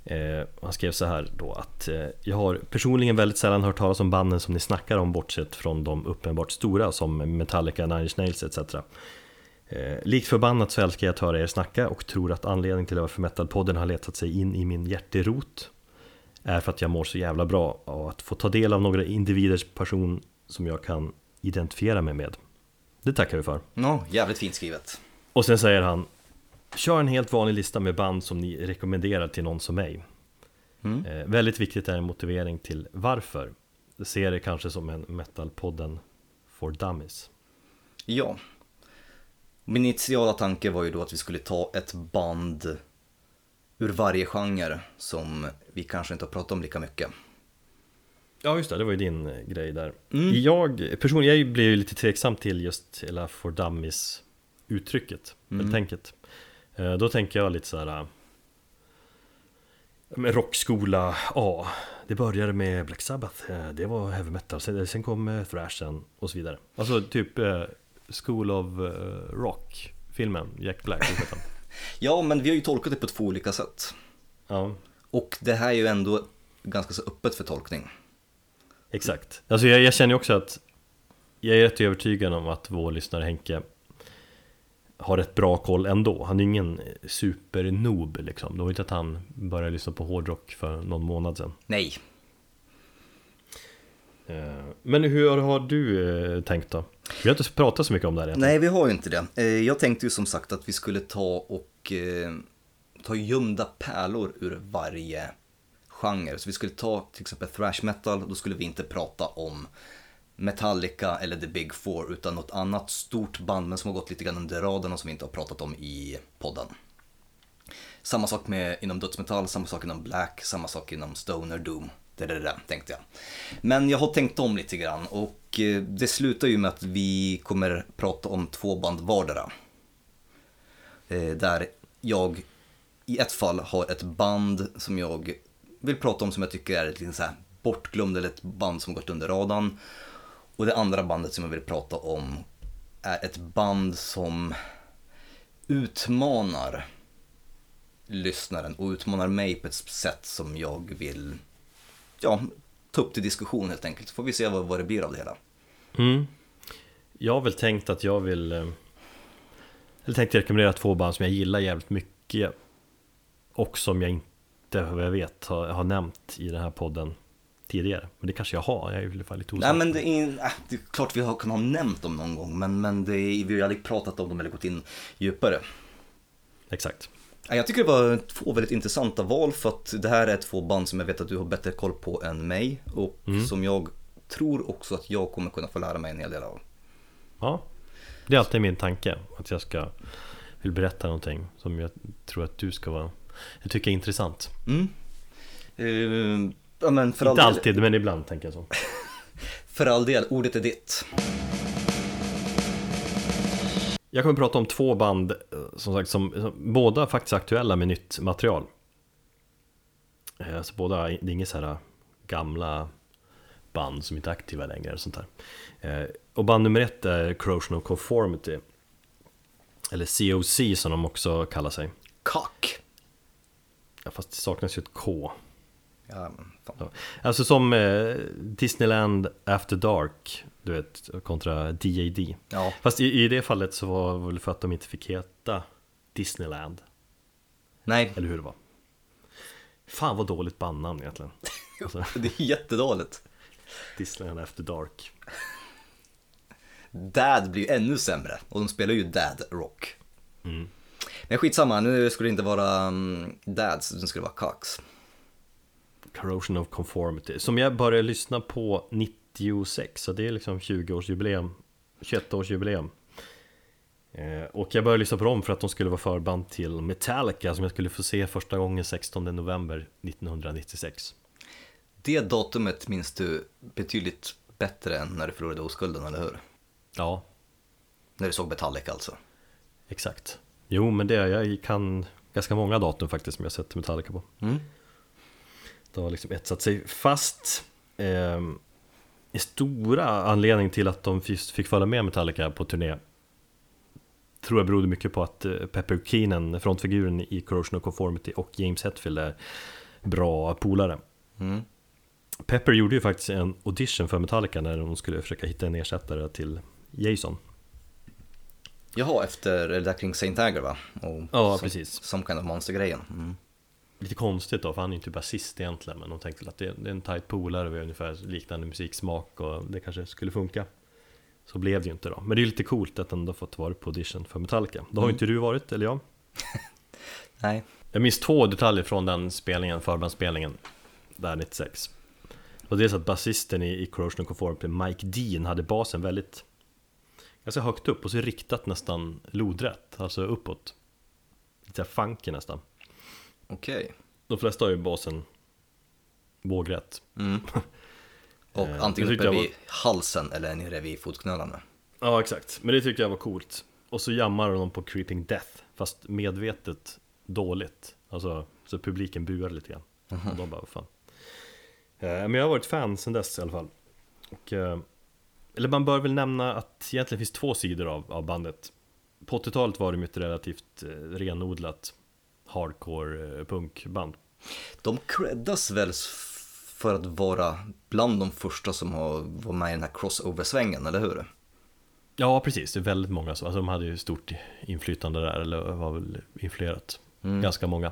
Eh, han skrev så här då att eh, jag har personligen väldigt sällan hört talas om banden som ni snackar om bortsett från de uppenbart stora som Metallica, Nine Inch Nails etc. Eh, likt förbannat så älskar jag att höra er snacka och tror att anledningen till varför Metalpodden har letat sig in i min hjärterot är för att jag mår så jävla bra av att få ta del av några individers person som jag kan identifiera mig med. Det tackar vi för. Ja, jävligt fint skrivet. Och sen säger han Kör en helt vanlig lista med band som ni rekommenderar till någon som mig Mm. eh, Väldigt viktigt är en motivering till varför Ser det kanske som en metalpodden for dummies Ja. Min initiala tanke var ju då att vi skulle ta ett band ur varje genre som vi kanske inte har pratat om lika mycket. Ja just det, det var ju din eh, grej där Mm. Jag personligen, jag blev ju lite tveksam till just hela for dummies uttrycket, Mm. eller tänket Då tänker jag lite så här eh, med rockskola A Det började med Black Sabbath, eh, det var heavy metal Sen, kom eh, thrashen och så vidare Alltså typ eh, School of eh, Rock filmen, Jack Black? (laughs) Ja, men vi har ju tolkat det på två olika sätt. Ja, Och det här är ju ändå ganska så öppet för tolkning. exakt. Alltså jag, jag känner ju också att jag är rätt övertygad om att vår lyssnare Henke har rätt bra koll ändå. Han är ingen supernoob liksom. Det var inte att han började lyssna på hårdrock för någon månad sedan. Nej, Eh, Men hur har du eh, tänkt då? Vi har inte pratat så mycket om det här egentligen. Nej, vi har ju inte det. Eh, Jag tänkte ju som sagt att vi skulle ta och ta gömda pärlor ur varje genre. Så vi skulle ta till exempel thrash metal, då skulle vi inte prata om Metallica eller The Big Four utan något annat stort band men som har gått lite grann under radarn och som vi inte har pratat om i podden. Samma sak med inom dödsmetall, samma sak inom black, samma sak inom stoner doom. Det där, det där tänkte jag. Men jag har tänkt om lite grann och eh, det slutar ju med att vi kommer prata om två band vardera. Eh, där jag i ett fall har ett band som jag vill prata om som jag tycker är lite så här bortglömd eller ett band som gått under radarn. Och det andra bandet som jag vill prata om är ett band som utmanar lyssnaren och utmanar mig på ett sätt som jag vill ja, ta upp till diskussion helt enkelt. Så får vi se vad, vad det blir av det hela. Mm. Jag har väl tänkt att jag vill eh, Eller tänkte rekommendera två band som jag gillar jävligt mycket Och som jag inte, vad jag vet, har, har nämnt i den här podden tidigare. Men det kanske jag har, jag är i alla fall lite osäker Nej men det är, äh, det är klart vi har, kan ha nämnt dem någon gång men, men det är, vi har aldrig pratat om dem eller gått in djupare. Exakt. Ja, Jag tycker det var två väldigt intressanta val för att det här är två band som jag vet att du har bättre koll på än mig och som jag tror också att jag kommer kunna få lära mig en hel del av. Ja. Det är alltid min tanke, att jag ska vill berätta någonting som jag tror att du ska vara Jag tycker är intressant. Mm. Eh, ja, men för, all Inte del, alltid, men ibland tänker jag så (laughs) för all del, ordet är ditt. Jag kommer prata om två band eh, som sagt som, som båda faktiskt är aktuella med nytt material. Eh, Så båda, det är inga så här gamla band som inte är aktiva längre och sånt där. Eh, Och band nummer ett är Corrosion of Conformity. Eller COC som de också kallar sig. Cock. Ja, fast det saknas ju ett K. Ja, fan. Alltså som eh, Disneyland After Dark, du vet, kontra DAD. Ja. Fast i, i det fallet så var det väl för att de inte fick heta Disneyland, Nej, eller hur det var? Fan vad dåligt bandnamn egentligen. (laughs) Alltså, det är jättedåligt. Disneyland After Dark. Dad blir ju ännu sämre och de spelar ju Dad Rock. Mm. Men skitsamma, nu skulle det inte vara um, Dads, utan skulle vara Cox. Corrosion of Conformity. Som jag började lyssna på 96, så det är liksom 20-årsjubileum, 21-årsjubileum. Eh, och jag började lyssna på dem för att de skulle vara förband till Metallica som jag skulle få se första gången 16 november 1996. Det datumet minns du betydligt bättre än när du förlorade oskulden, eller hur? Ja, När du såg Metallica alltså. exakt. Jo, men det, jag kan ganska många datum faktiskt som jag sett Metallica på. Mm. Det har liksom etsat sig fast. Eh, stora anledning till att de fick följa med Metallica på turné tror jag berodde mycket på att eh, Pepper Keenan, frontfiguren i Corrosion of Conformity och James Hetfield är bra polare. Mm. Pepper gjorde ju faktiskt en audition för Metallica när de skulle försöka hitta en ersättare till Jason. Jaha, efter det där kring Saint Agar va? Och Ja, som, precis. Some kind of monster-grejen. Mm. Lite konstigt då, för han är ju inte basist egentligen Men de tänkte väl att det det är en tight polare, vi har ungefär liknande musiksmak och det kanske skulle funka. Så blev det ju inte då. Men det är lite coolt att ändå fått vara på audition för Metallica. Då har ju inte du varit, eller jag? (laughs) Nej. Jag minns två detaljer från den spelningen, förbandsspelningen Där 96 Och dels att basisten i, i Corrosion Conformity, Mike Dean, hade basen väldigt Ganska högt upp och så riktat nästan lodrätt, alltså uppåt. Lite funky nästan Okej. De flesta har ju basen vågrätt Mm. (laughs) Och Eh, antingen det uppe vid halsen eller nere vid fotknölarna. Ja exakt, men det tyckte jag var coolt Och så jammar de på Creeping Death Fast medvetet dåligt Alltså, så publiken buar lite grann Mhm. Och de bara, vad fan eh, Men jag har varit fan sen dess i alla fall Och eh, eller man bör väl nämna att egentligen finns två sidor av, av bandet. På 80-talet var de ett relativt renodlat hardcore eh, punkband. De creddas väl för att vara bland de första som har varit med i den här crossover-svängen, eller hur? Ja, precis. Det är väldigt många så. Alltså, de hade ju stort inflytande där, eller var väl influerat. Ganska många.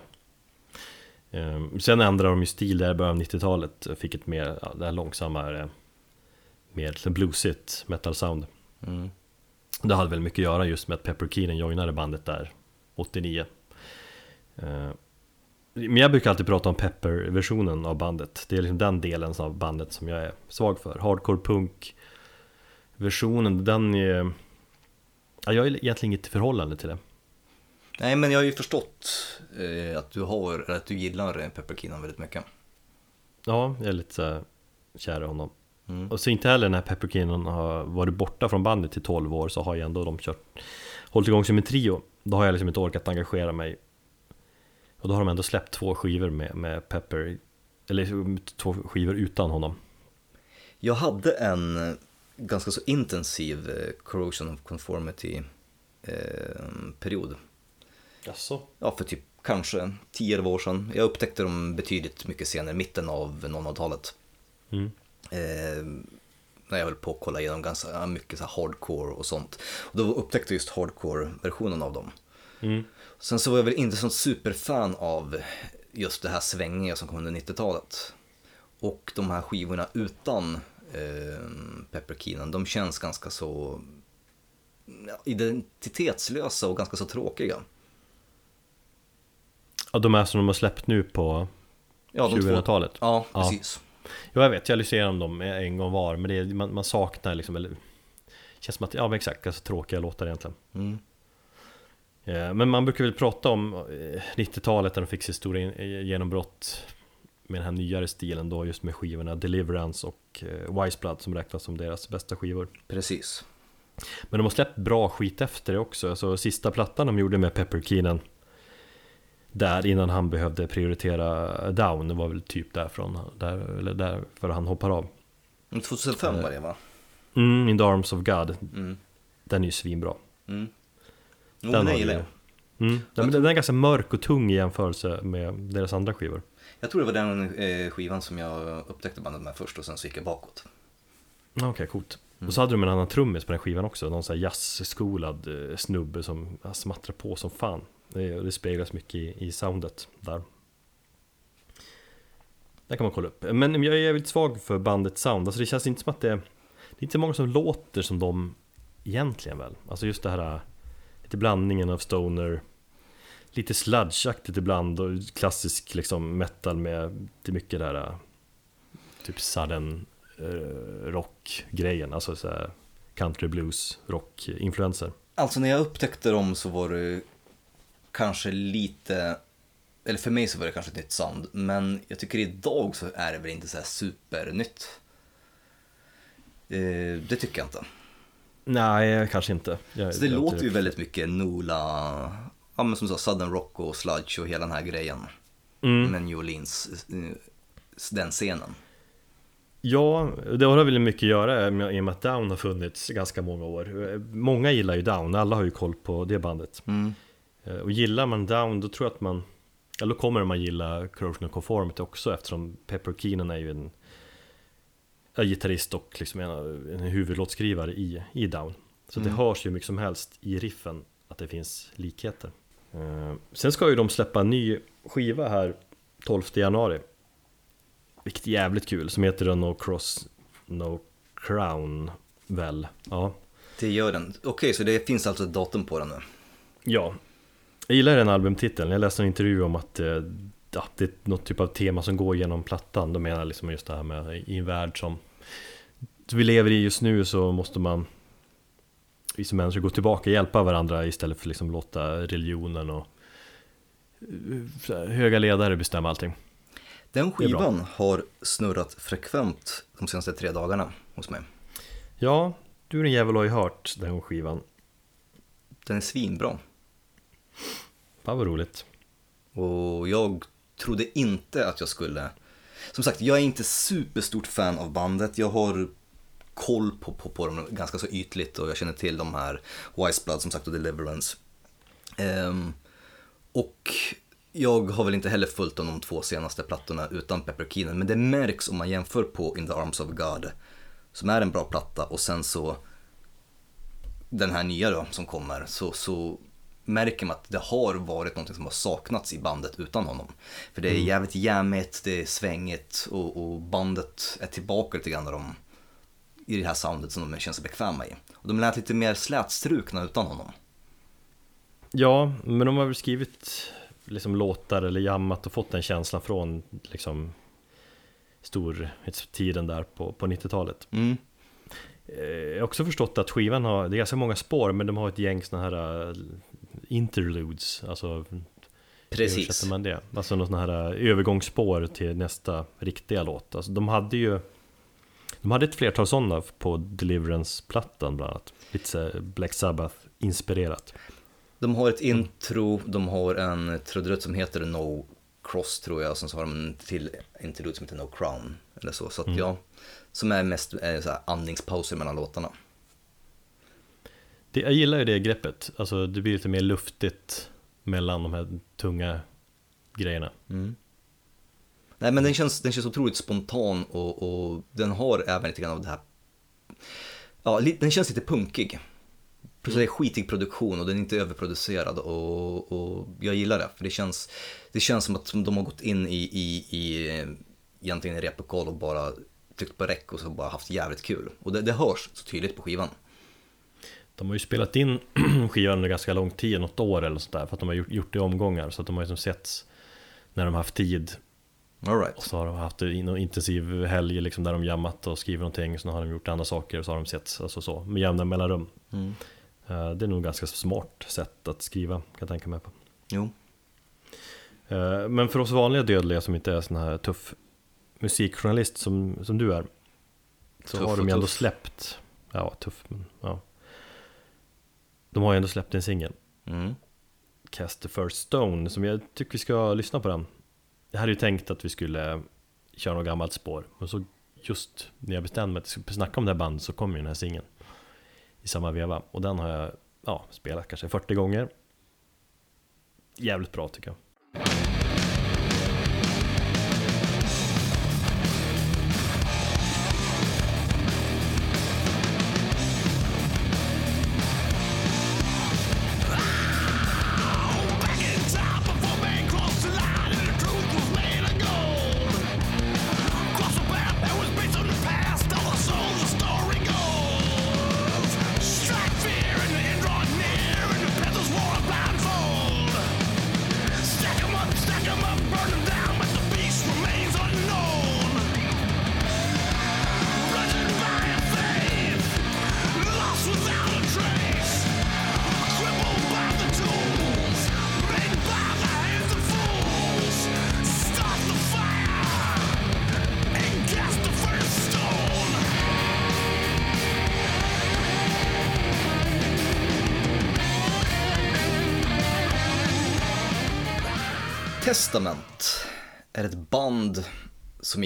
Ehm, sen ändrade de ju stil där i början av 90-talet. Fick ett mer, ja, det här långsammare, mer bluesigt metal sound. Mm. Det hade väl mycket att göra just med att Pepper Keenan joinade bandet där 89. Ehm, men jag brukar alltid prata om Pepper-versionen av bandet. Det är liksom den delen av bandet som jag är svag för. Hardcore punk versionen, den är... Ja, jag är egentligen inget förhållande till det. Nej, men jag har ju förstått eh, att du har, att du gillar eh, Pepper Keenan väldigt mycket. Ja, jag är lite så här kär i honom. Mm. Och så inte heller när Pepper Keenan har varit borta från bandet i 12 år så har ju ändå de kört Hållit igång som en trio Då har jag liksom inte orkat engagera mig Och då har de ändå släppt två skivor med, med Pepper Eller två skivor utan honom Jag hade en eh, ganska så intensiv eh, corrosion of conformity eh, period. Jaså? Ja, för typ kanske 10-11 år sedan. Jag upptäckte dem betydligt mycket senare, mitten av 00-talet. Mm. Eh, när jag höll på att kolla igenom ganska mycket så hardcore och sånt. Och då upptäckte jag just hardcore-versionen av dem. Mm. Sen så var jag väl inte sån superfan av just det här svängiga som kom under 90-talet. Och de här skivorna utan eh, Pepper Keenan, de känns ganska så identitetslösa och ganska så tråkiga. Ja, de är som de har släppt nu på Ja, de två- 2000-talet Ja, Ja. precis. Jo jag vet, jag lyssnade igenom dem en gång var Men det är, man, man saknar liksom, eller Känns som att, ja men exakt, ganska tråkiga låtar egentligen Mm. Eh, Men man brukar väl prata om eh, 90-talet när de fick sitt stora eh, genombrott Med den här nyare stilen då just med skivorna Deliverance och eh, Wise Blood som räknas som deras bästa skivor Precis. Men de har släppt bra skit efter det också Så sista plattan de gjorde med Pepper Keenan Där innan han behövde prioritera Down Det var väl typ därifrån, där, eller där för han hoppar av Men 2005 var det va? mm, In the Arms of God Mm. Den är ju svinbra Mm. Jo, Den har gillar jag. mm. den, den är ganska mörk och tung i jämförelse med deras andra skivor Jag tror det var den eh, skivan som jag upptäckte bandet med först och sen så gick jag bakåt. Okej, coolt. Och så hade de en annan trummis på den skivan också, någon sån här jazzskolad eh, snubbe som smattrar på som fan. Det, det speglas mycket i, i soundet där. Det kan man kolla upp. Men jag är jävligt svag för bandets sound, alltså det känns inte som att det Det är inte många som låter som de egentligen väl. Alltså just det här lite blandningen av stoner Lite sludgeaktigt ibland och klassisk liksom metal med till mycket där äh, Typ sudden äh, rock-grejen, alltså så här country blues rock-influenser. Alltså när jag upptäckte dem så var det kanske lite, eller för mig så var det kanske ett nytt sound, men jag tycker idag så är det väl inte så här supernytt. Eh, det tycker jag inte. Nej, kanske inte. Jag, Så det låter ju väldigt mycket Nola, ja men som sagt Sudden Rock och Sludge och hela den här grejen. Mm. Med New Orleans, eh, den scenen. Ja, det har väl mycket att göra med, i och med att Down har funnits ganska många år. Många gillar ju Down, alla har ju koll på det bandet. Mm. Eh, Och gillar man Down, då tror jag att man... Ja, då kommer man gilla Corrosion of Conformity också eftersom Pepper Keenan är ju en gitarrist och liksom en, en huvudlåtskrivare i, i Down. Så det hörs ju mycket som helst i riffen att det finns likheter. Eh, Sen ska ju de släppa en ny skiva här 12 januari. Vilket jävligt kul, som heter No Cross No Crown väl? Ja. Det gör den. Okej, så det finns alltså ett datum på den nu. Ja, jag gillar den albumtiteln. Jag läste en intervju om att eh, ja, det är något typ av tema som går genom plattan. De menar liksom just det här med i en värld som vi lever i just nu så måste man vi som människor gå tillbaka och hjälpa varandra istället för liksom låta religionen och eh, höga ledare bestämma allting. Den skivan har snurrat frekvent de senaste tre dagarna hos mig. Ja, du är en jävel har ju hört den skivan. Den är svinbra. Fan vad roligt. Och jag trodde inte att jag skulle... Som sagt, jag är inte superstort fan av bandet. Jag har koll på, på, på dem ganska så ytligt och jag känner till de här Wise Blood som sagt och Deliverance. Um, och jag har väl inte heller följt de två senaste plattorna utan Pepper Keenan, men det märks om man jämför på In the Arms of God, som är en bra platta, och sen så den här nya då som kommer, så, så märker man att det har varit något som har saknats i bandet utan honom. För det är jävligt jämmigt, det är svängigt och, och bandet är tillbaka lite grann de, i det här soundet som de känner sig bekväma i. Och de lät lite mer slätstrukna utan honom. Ja, men de har väl skrivit liksom låtar eller jammat och fått den känslan från liksom storhetstiden där på, på 90-talet. Mm. Eh, Jag har också förstått att skivan har, det är ganska många spår men de har ett gäng såna här eh, interludes, alltså Precis. översätter man det? Alltså något sån här eh, övergångsspår till nästa riktiga låt. Alltså de hade ju De hade ett flertal sådana på Deliverance-plattan bland annat. Lite Black Sabbath-inspirerat. De har ett intro, de har en trudelutt som heter No Cross tror jag, och sen så har de en till interlude som heter No Crown. Eller så, så att ja, som är mest är så här andningspauser mellan låtarna. Det, jag gillar ju det greppet, alltså det blir lite mer luftigt mellan de här tunga grejerna. Mm. Nej men den känns, den känns otroligt spontan och, och den har även lite grann av det här, ja den känns lite punkig. Plus det är skitig produktion och den är inte överproducerad och, och jag gillar det. För det känns, det känns som att de har gått in i, i, i eh, egentligen i replokal och bara tryckt på räck och så bara haft jävligt kul. Och det, det hörs så tydligt på skivan. De har ju spelat in (clears throat) skivan under ganska lång tid, något år eller sådär, för att de har gjort, gjort det i omgångar. Så att de har ju som setts när de har haft tid. All right. Och så har de haft en intensiv helg liksom, där de jammat och skrivit någonting. Så har de gjort andra saker och så har de setts, alltså så, med jämna mellanrum. Eh, Det är nog ganska smart sätt att skriva, kan jag tänka mig på. Jo. Eh, Men för oss vanliga dödliga som inte är sån här tuff musikjournalist som, som du är Så Tuff har de ju ändå tuff. släppt Ja, tuff men ja De har ju ändå släppt en singel. Mm. Cast the first stone som jag tycker vi ska lyssna på den. Jag hade ju tänkt att vi skulle köra något gammalt spår Men så just när jag bestämde mig att jag skulle snacka om det här bandet så kom ju den här singeln I samma veva. Och den har jag ja, spelat kanske 40 gånger. Jävligt bra tycker jag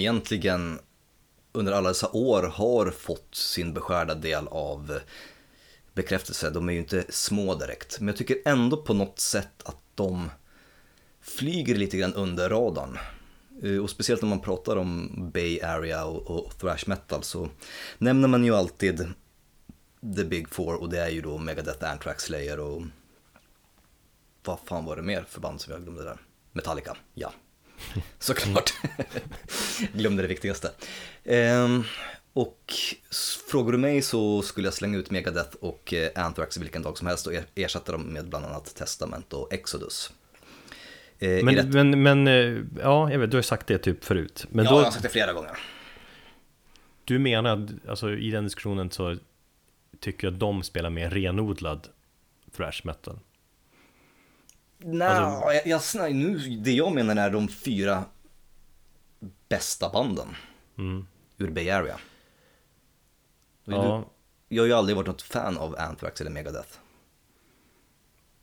egentligen under alla dessa år har fått sin beskärda del av bekräftelse. De är ju inte små direkt, men jag tycker ändå på något sätt att de flyger lite grann under radarn. Eh, Och speciellt när man pratar om Bay Area och, och thrash metal så nämner man ju alltid The Big Four och det är ju då Megadeth, Anthrax, Slayer och vad fan var det mer för band som jag glömde där? Metallica, ja. (laughs) Såklart. (laughs) (laughs) glömde det viktigaste. Ehm, och frågar du mig så skulle jag slänga ut Megadeth och eh, Anthrax vilken dag som helst och er- ersätta dem med bland annat Testament och Exodus. Eh, i Men, rätt- men, men eh, ja, jag vet, du har sagt det typ förut. Men ja, då, jag har sagt det flera gånger. du menar, att, alltså i den diskussionen så tycker jag att de spelar mer renodlad thrash metal. Nej, Alltså- jag, jag, nu, det jag menar är de fyra bästa banden Mm. ur Bay Area. Ja, jag har ju aldrig varit något fan av Anthrax eller Megadeth.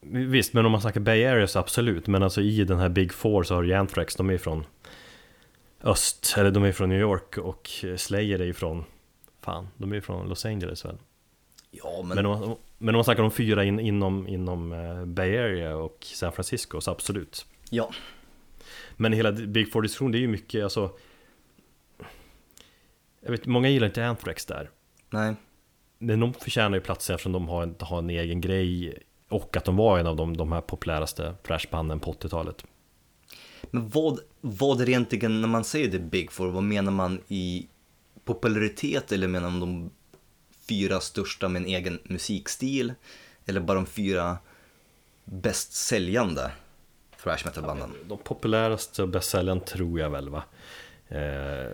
visst, men om man snackar Bay Area så absolut. Men alltså i den här Big Four så har du Anthrax, de är från öst, eller de är från New York och Slayer är från fan, de är från Los Angeles väl? Ja, men, Men om, man- men om man snackar om fyra in, inom, inom eh, Bay Area och San Francisco, så absolut. ja. Men hela Big Four diskussion, det är ju mycket alltså Jag vet, många gillar inte Anthrax där Nej. Men de förtjänar ju plats eftersom de har en, har en egen grej Och att de var en av de, de här populäraste thrashbanden på 80-talet Men vad, vad är det egentligen när man säger The Big Four? Vad menar man i popularitet eller menar man de fyra största med en egen musikstil? Eller bara de fyra bäst säljande thrash metal-banden? De populäraste och bästsäljaren tror jag väl va? Eh,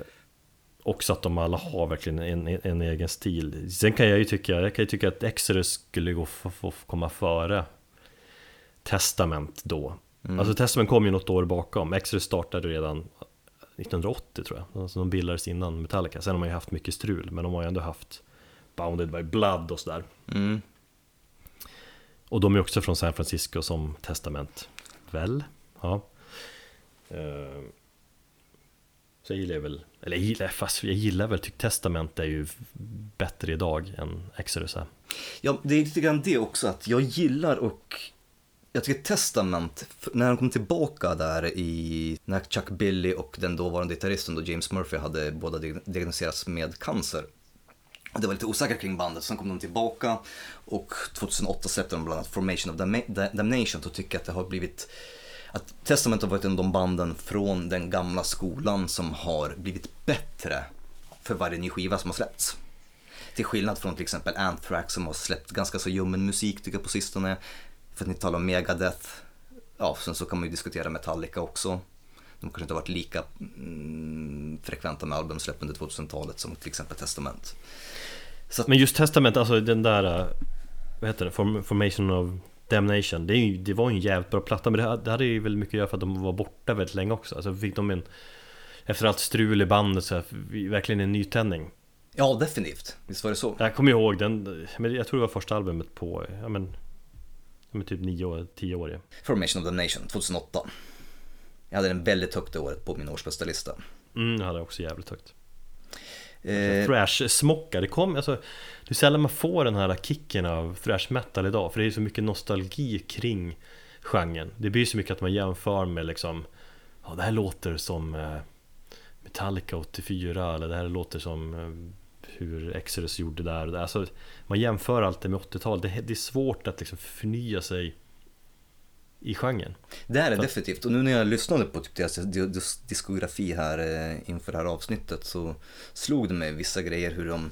Också att de alla har verkligen en, en, en egen stil. Sen kan jag ju tycka, jag kan ju tycka att Exodus skulle gå få, få komma före Testament då. Alltså Testament kom ju något år bakom. Exodus startade redan 1980 tror jag. Alltså de bildades innan Metallica. Sen har man ju haft mycket strul Men de har ju ändå haft Bounded by Blood och sådär. Mm. Och de är också från San Francisco som Testament Väl? Ja ehm, Så jag gillar väl Eller jag gillar, fast jag gillar väl tycker Testament är ju bättre idag än Exodus är Ja, det är lite grann det också att jag gillar och jag tycker Testament, när han kom tillbaka där i, när Chuck Billy och den dåvarande gitarristen då James Murphy hade båda diagnostiserats med cancer. Det var lite osäkert kring bandet, sen kom de tillbaka och 2008 släppte de bland annat Formation of Damnation och tycker att det har blivit att Testament har varit en av de banden från den gamla skolan som har blivit bättre för varje ny skiva som har släppts. Till skillnad från till exempel Anthrax som har släppt ganska så ljummen musik tycker jag på sistone. För att ni talar om Megadeth. Ja, sen så kan man ju diskutera Metallica också. De kanske inte har varit lika mm, frekventa med albumsläpp under 2000-talet som till exempel Testament. Att, Men just Testament, alltså den där eh, Vad heter det? Form, Formation of Damnation det, ju, det var ju en jävligt bra platta Men det, det hade ju väldigt mycket att göra för att de var borta väldigt länge också Alltså fick de en Efter allt strul i bandet så här, verkligen en nytändning ja, definitivt. Visst var det så? Jag kommer ihåg den, men jag tror det var första albumet på, ja men, ja, men typ nio år, tio år ja. Formation of Damnation 2008. Jag hade den väldigt högt det året på min årsbästa lista. Mm, det hade jag också jävligt högt Eh, Thrash-smocka, det kom, alltså Det är sällan man får den här kicken av thrash metal idag För det är så mycket nostalgi kring genren Det blir så mycket att man jämför med liksom Ja, det här låter som eh, Metallica 84 eller det här låter som eh, hur Exodus gjorde där och där. Alltså, man jämför allt det med 80-talet, det, det är svårt att liksom förnya sig i genren. Det är det För- definitivt. Och nu när jag lyssnade på typ deras di- dis- diskografi här eh, inför det här avsnittet så slog det mig vissa grejer hur de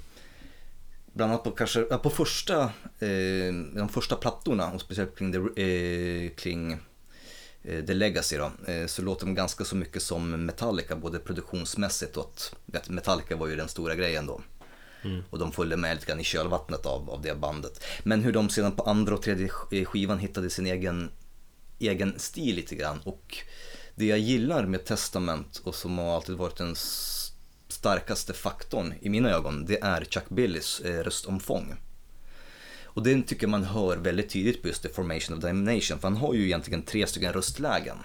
Bland annat på, kanske, på första, eh, de första plattorna och speciellt kring, the, eh, kring eh, The Legacy då, eh, så låter de ganska så mycket som Metallica både produktionsmässigt och att vet, Metallica var ju den stora grejen då. Och de följde med lite grann i kölvattnet av, av det bandet. Men hur de sedan på andra och tredje sk- skivan hittade sin egen egen stil lite grann. Och det jag gillar med Testament och som har alltid varit den starkaste faktorn i mina ögon, det är Chuck Billys eh, röstomfång. Och det tycker man hör väldigt tydligt på just The Formation of Damnation, för han har ju egentligen tre stycken röstlägen.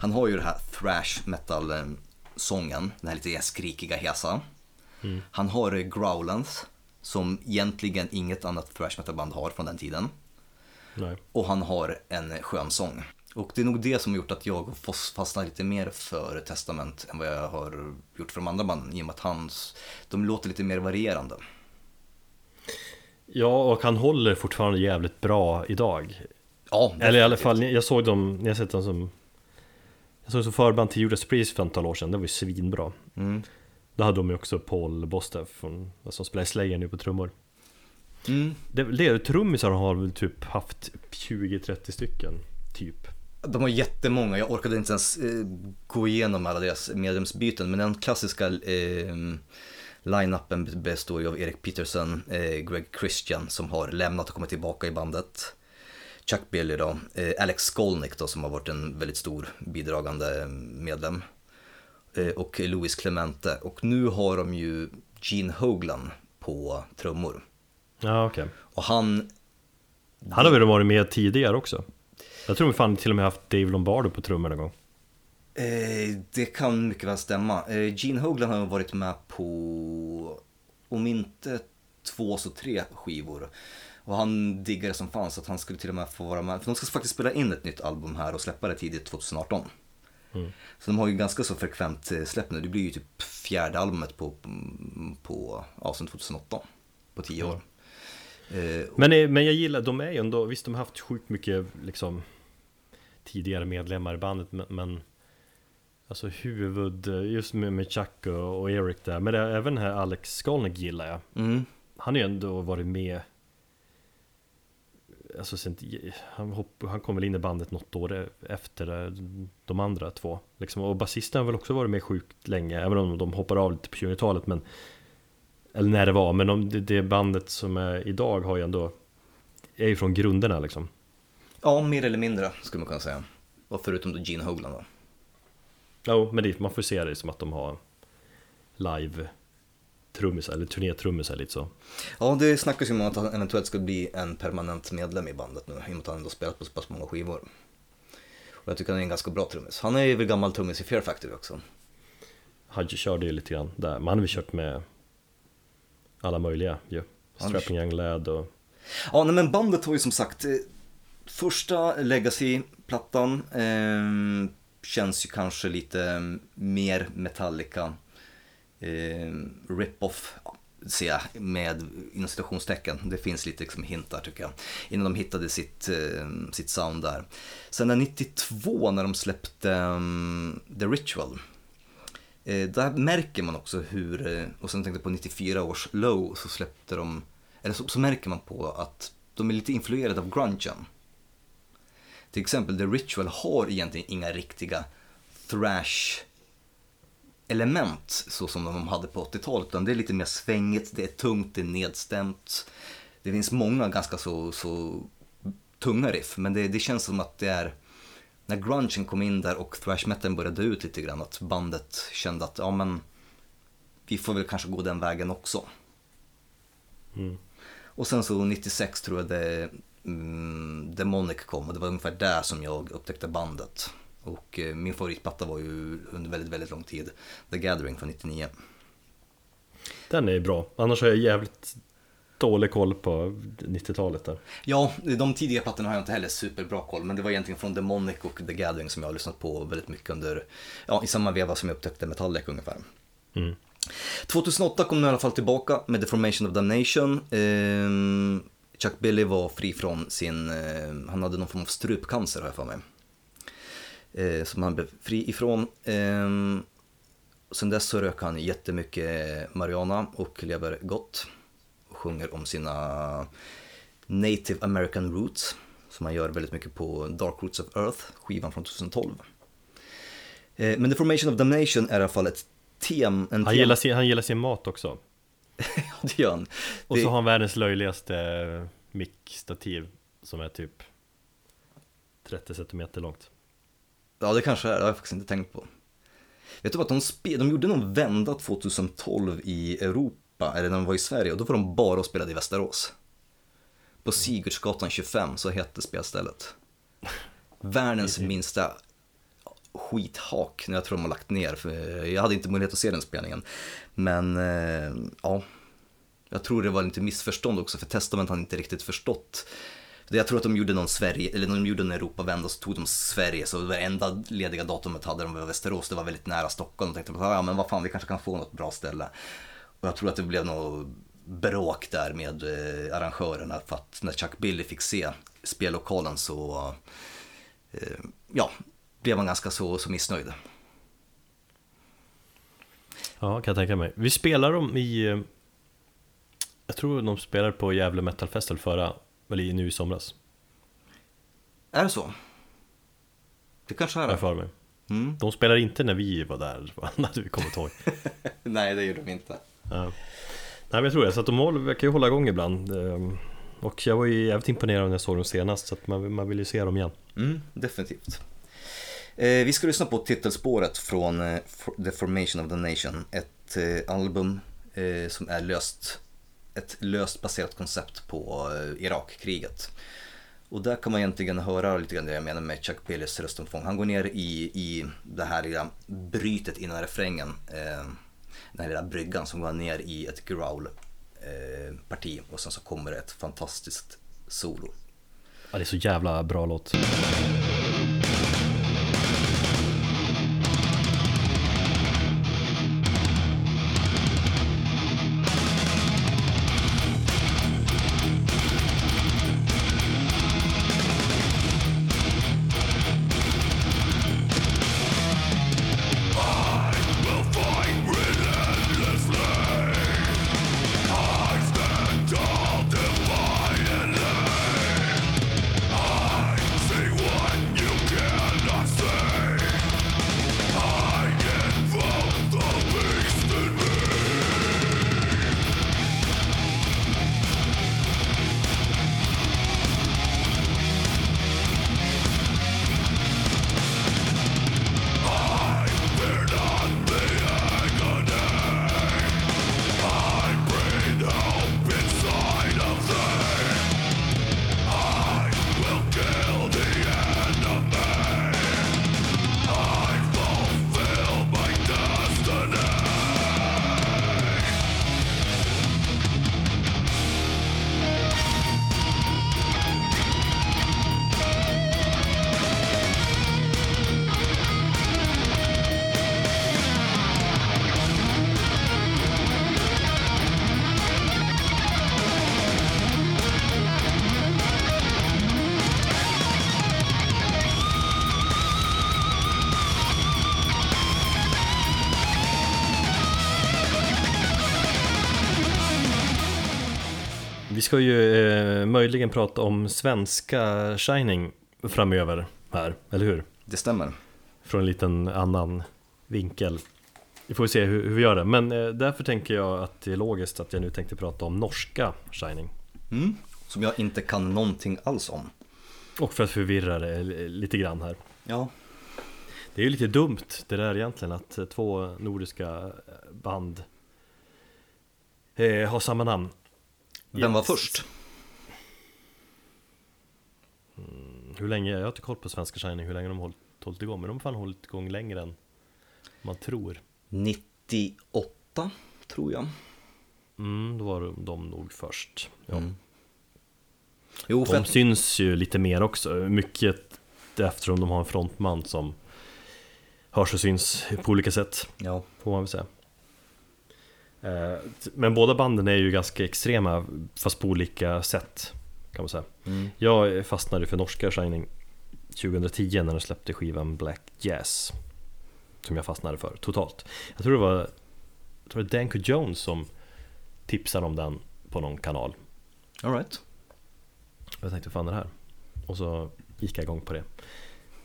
Han har ju det här thrash metal eh, sången, den här lite skrikiga hesa. Han har eh, growlens, som egentligen inget annat thrash metal band har från den tiden. Nej. Och han har en skön sång. Och det är nog det som har gjort att jag fastnar lite mer för Testament än vad jag har gjort för de andra banden. I och med att hans, de låter lite mer varierande. Ja, och han håller fortfarande jävligt bra idag. Ja, Eller i alla fall, jag såg dem, jag har sett dem som Jag såg som förband till Judas Priest för ett antal år sedan, det var ju svinbra Mm. Då hade de ju också Paul Bostev från, som spelar i Slayer nu på trummor Mm. det, det, Trummisar har väl typ haft 20-30 stycken, typ De har jättemånga, jag orkade inte ens eh, gå igenom alla deras medlemsbyten. Men den klassiska eh, line-upen består ju av Erik Peterson, eh, Greg Christian som har lämnat och kommit tillbaka i bandet. Chuck Billy då, eh, Alex Skolnick då som har varit en väldigt stor bidragande medlem. Eh, och Louis Clemente. Och nu har de ju Gene Hoglan på trummor. Ja okej Och han Han har väl varit med tidigare också? Jag tror vi fan till och med haft Dave Lombardo på trummor någon gång Eh, det kan mycket väl stämma. Eh, Gene Hoglan har varit med på om inte två så tre skivor. Och han diggade som fan så att han skulle till och med få vara med. För de ska faktiskt spela in ett nytt album här och släppa det tidigt 2018. Så de har ju ganska så frekvent eh, släpp nu. Det blir ju typ fjärde albumet på, på ja, sen 2008. På tio år. Eh, Men, eh, men jag gillar, de är ju ändå, visst de har haft sjukt mycket liksom Tidigare medlemmar i bandet men, men Alltså huvud, just med, med Chuck och, och Eric där Men det, även här Alex Skolnick gillar jag mm. Han har ju ändå varit med Alltså sen, han, hopp, han kom väl in i bandet något år efter de andra två liksom. Och basisten har väl också varit med sjukt länge Även om de hoppar av lite på 20-talet men Eller när det var, men om det, det bandet som är idag har ju ändå Är ju från grunderna liksom Ja, mer eller mindre skulle man kunna säga. Och förutom då Gene Hoglan då. Jo, men det, man får se det som att de har live trummisar, eller turnétrummisar lite så Ja, det snackas ju om att han eventuellt ska bli en permanent medlem i bandet nu. I och med att han ändå spelat på så pass många skivor. Och jag tycker han är en ganska bra trummis. Han är ju väl gammal trummis i Fear Factory också. Hadji körde ju lite grann där, men han har väl kört med Alla möjliga ju Han- Strapping Young Lad och Ja, nej, men bandet har ju som sagt eh, första Legacy-plattan eh, känns ju kanske lite mer Metallica eh, rip-off ser jag med inom citationstecken. Det finns lite liksom hintar tycker jag. Innan de hittade sitt, eh, sitt sound där. Sen när 92 när de släppte um, The Ritual. Eh, där märker man också hur, eh, och sen tänkte jag på 94 års Low så släppte de, eller så, så märker man på att de är lite influerade av grungen. Till exempel The Ritual har egentligen inga riktiga thrash element så som de hade på 80-talet. Utan det är lite mer svängigt, det är tungt, det är nedstämt. Det finns många ganska så, så tunga riff, men det, det känns som att det är när grungen kom in där och thrash metal började ut lite grann, att bandet kände att ja men vi får väl kanske gå den vägen också. Mm. Och sen så 96 tror jag det mm, Demonic kom och det var ungefär där som jag upptäckte bandet. Och eh, min favoritplatta var ju under väldigt, väldigt lång tid The Gathering från 99. Den är bra, annars har jag jävligt dålig koll på 90-talet där Ja, de tidiga plattorna har jag inte heller superbra koll, men det var egentligen från Demonic och The Gathering som jag har lyssnat på väldigt mycket under, ja, i samma veva som jag upptäckte Metallica ungefär. mm. 2008 kom de i alla fall tillbaka med The Formation of Damnation. Ehm, Chuck Billy var fri från sin, eh, han hade någon form av strupcancer har jag för mig. Eh, som han blev fri ifrån. Ehm, sen dess så röker han jättemycket marijuana och lever gott. Och sjunger om sina Native American Roots. Som han gör väldigt mycket på Dark Roots of Earth, skivan från 2012. Eh, men The Formation of Damnation är i alla fall ett tem, en han, tem- gillar sin, han gillar sin mat också (laughs) Ja, det gör han. Och Det- så har han världens löjligaste mickstativ Som är typ 30 cm långt Ja, det kanske är. Det har jag faktiskt inte tänkt på. Vet du vad, de, spe, de gjorde någon vända 2012 i Europa, eller när de var i Sverige, och då var de bara och spelade i Västerås. På Sigurdsgatan 25, så hette spelstället. (laughs) Världens minsta skithak, när jag tror de har lagt ner, för jag hade inte möjlighet att se den spelningen. Men, eh, ja. Jag tror det var lite missförstånd också, för Testament hade inte riktigt förstått jag tror att de gjorde någon Sverige, eller de gjorde en Europavända så tog de Sverige, så det enda lediga datumet hade de var Västerås, det var väldigt nära Stockholm. De tänkte, ja men vad fan, vi kanske kan få något bra ställe. Och jag tror att det blev något bråk där med eh, arrangörerna, för att när Chuck Billy fick se spellokalen så, eh, ja, blev han ganska så, så missnöjd. Ja, kan jag tänka mig Vi spelar dem i eh, Jag tror de spelade på Gävle Metal Festival förra Eller nu i somras Är det så? Det kanske är Har jag det. för mig Mm. De spelar inte när vi var där Hade vi kommit ihåg Nej, det gjorde de inte. ja. Nej men jag tror det, så att de håller, verkar ju hålla igång ibland Ehm, Och jag var ju jävligt imponerad när jag såg dem senast Så att man, man vill ju se dem igen Mm, definitivt. Eh, vi ska lyssna på titelspåret från eh, The Formation of the Nation. Ett eh, album eh, som är löst, ett löst baserat koncept på eh, Irakkriget. Och där kan man egentligen höra lite grann det jag menar med Chuck Pillys röstomfång. Han går ner i, i det här lilla brytet innan refrängen. Eh, den här lilla bryggan som går ner i ett growl eh, parti och sen så kommer det ett fantastiskt solo. Ja, det är så jävla bra låt. Ska ju eh, möjligen prata om svenska Shining framöver här, eller hur? Det stämmer. Från en liten annan vinkel. Vi får se hur, hur vi gör det, men eh, därför tänker jag att det är logiskt att jag nu tänkte prata om norska Shining. Mm. Som jag inte kan någonting alls om. Och för att förvirra det lite grann här. Ja, Det är ju lite dumt det där egentligen att eh, två nordiska band eh, har samma namn. Vem var först? Hur länge, jag har inte koll på svenska Shining, hur länge de har hållit, hållit igång, men de har fan hållit igång längre än man tror. 98 tror jag. Mm, då var de nog först. Ja. Mm. Jo, De att, syns ju lite mer också, mycket eftersom de har en frontman som hörs och syns på olika sätt, ja, får man väl säga. Eh, Men båda banden är ju ganska extrema, fast på olika sätt, kan man säga. mm. Jag fastnade för norska Shining 2010 när de släppte skivan Black Jazz Som jag fastnade för totalt Jag tror det var, jag tror det var Danko Jones som tipsade om den på någon kanal all right. Jag tänkte, fan är det här? Och så gick jag igång på det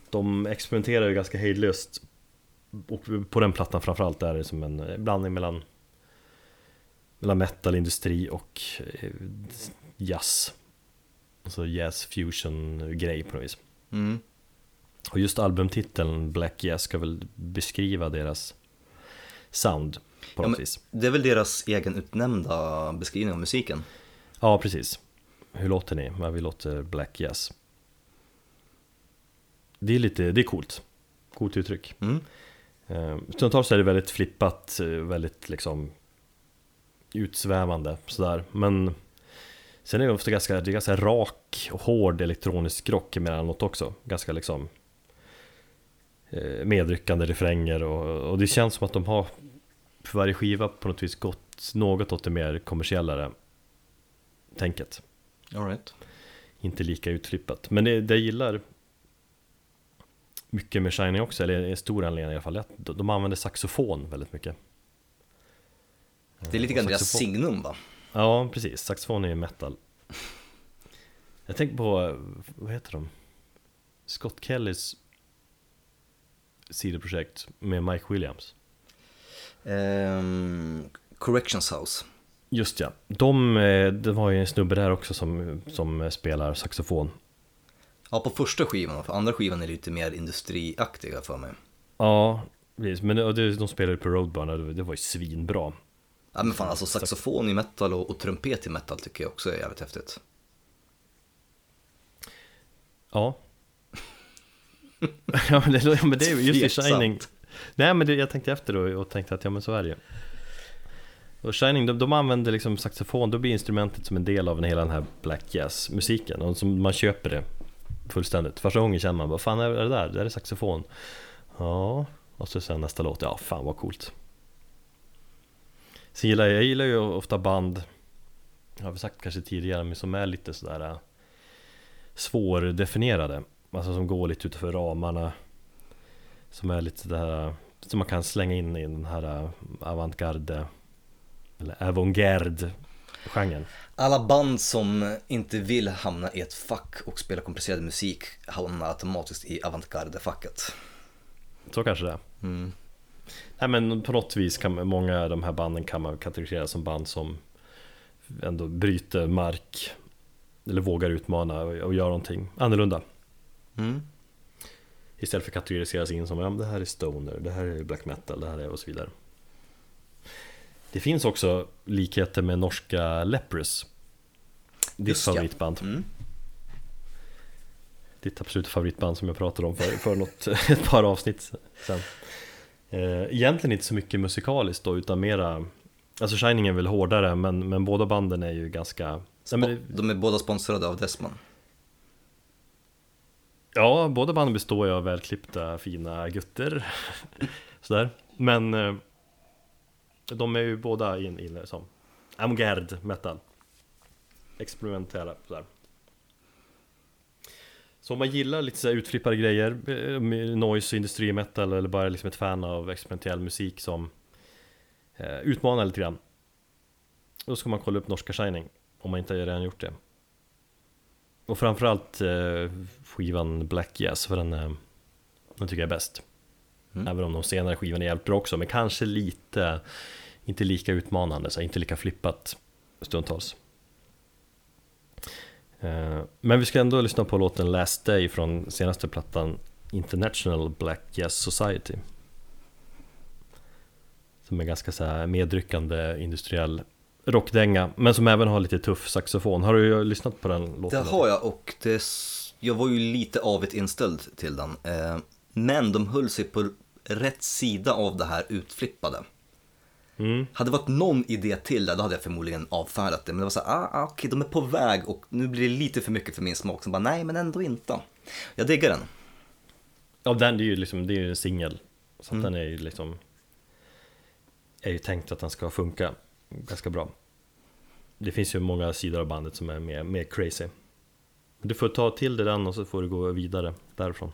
De experimenterar ju ganska hejdlöst Och på den plattan framförallt är det som en blandning mellan Mellan metalindustri och eh, jazz Alltså jazz fusion grej på något vis Mm. Och just albumtiteln Black Jazz ska väl beskriva deras sound på Ja, något men- vis Det är väl deras egen utnämnda beskrivning av musiken. Ja, precis Hur låter ni? Ja, vi låter Black Jazz Det är lite, det är coolt Coolt uttryck Mm. Eh, Stundtals är det väldigt flippat, eh, väldigt liksom utsvävande sådär. Men Sen är det ofta ganska, det är ganska rak och hård elektronisk rock emellanåt också. Ganska liksom eh, Medryckande refränger och, och det känns som att de har För varje skiva på något vis gått något åt det mer kommersiellare Tänket. All right. Inte lika utflippat. Men det, det jag gillar Mycket med Shining också, eller en stor anledning i alla fall är att de använder saxofon väldigt mycket Det är lite grann deras signum va? Ja, precis. Saxofon är ju metal. Jag tänker på, vad heter de? Scott Kellys sidoprojekt med Mike Williams. Ehm, Corrections House. Just ja, de, eh, det var ju en snubbe där också som, som spelar saxofon. Ja, på första skivan, för andra skivan är lite mer industriaktiga för mig. Ja, precis. Men de spelade på Roadburn och det var ju svinbra. Ja men fan alltså saxofon i metal och, och trumpet i metal tycker jag också är jävligt häftigt. Ja. (laughs) ja, men det, ja, men det är ju just i. Shining. Nej, men det, jag tänkte efter då och tänkte att ja, men så är det ju. Och Shining, de, de använder liksom saxofon, då blir instrumentet som en del av hela den här Black Jazz-musiken och som man köper det fullständigt. Första gången känner man, vad fan är det där? Det där är saxofon. Ja, och så sen nästa låt, ja fan vad coolt. Sen gillar jag, jag gillar ju ofta band, jag har väl sagt kanske tidigare, men som är lite sådär äh, svårdefinierade. Alltså som går lite utanför ramarna. Som är lite sådär, som man kan slänga in i den här äh, avantgarde eller avantgarde-genren. Alla band som inte vill hamna i ett fack och spela komplicerad musik hamnar automatiskt i avantgarde-facket. Så kanske det är. Mm. Nej men på något vis kan man- många av de här banden kan man kategorisera som band som ändå bryter mark eller vågar utmana och, och göra någonting annorlunda. Mm. Istället för att kategoriseras in som ja, men det här är stoner, det här är black metal, det här är och så vidare. Det finns också likheter med norska Leprous. Ditt Just ja. favoritband. Mm. Ditt absoluta favoritband som jag pratade om för, för något, (laughs) ett par avsnitt sen. Eh, Egentligen inte så mycket musikaliskt då utan mera Alltså Shining är väl hårdare men, men båda banden är ju ganska Nej, men, De är båda sponsrade av Desmond. Ja, båda banden består ju av välklippta fina gutter. (laughs) Sådär. Men eh, De är ju båda in, in som Avantgarde metal. Experimentella sådär Så om man gillar lite så utflippade grejer eh, Noise, industri, metal eller bara liksom ett fan av experimentell musik som eh, Utmanar lite grann Då ska man kolla upp norska Shining Om man inte redan gjort det och framförallt eh, skivan Black Jazz, för den, eh, den tycker jag är bäst. Mm. Även om de senare skivorna är jävligt bra också, men kanske lite, inte lika utmanande, så inte lika flippat stundtals. Eh, men vi ska ändå lyssna på låten Last Day från senaste plattan International Black Jazz Society. Som är ganska så här medryckande industriell rockdänga, men som även har lite tuff saxofon. Har du lyssnat på den låten? Det har jag och det, jag var ju lite avigt inställd till den. Eh, men de höll sig på rätt sida av det här utflippade. Mm. Hade det varit någon idé till där, då hade jag förmodligen avfärdat det. Men det var så här, ah, ah, okej, de är på väg och nu blir det lite för mycket för min smak. Så bara, nej, men ändå inte. Jag diggar den. Ja, den är ju liksom, det är ju en singel. Så Mm. den är ju liksom Är ju tänkt att den ska funka ganska bra. Det finns ju många sidor av bandet som är mer, mer crazy. Du får ta till dig den och så får du gå vidare därifrån.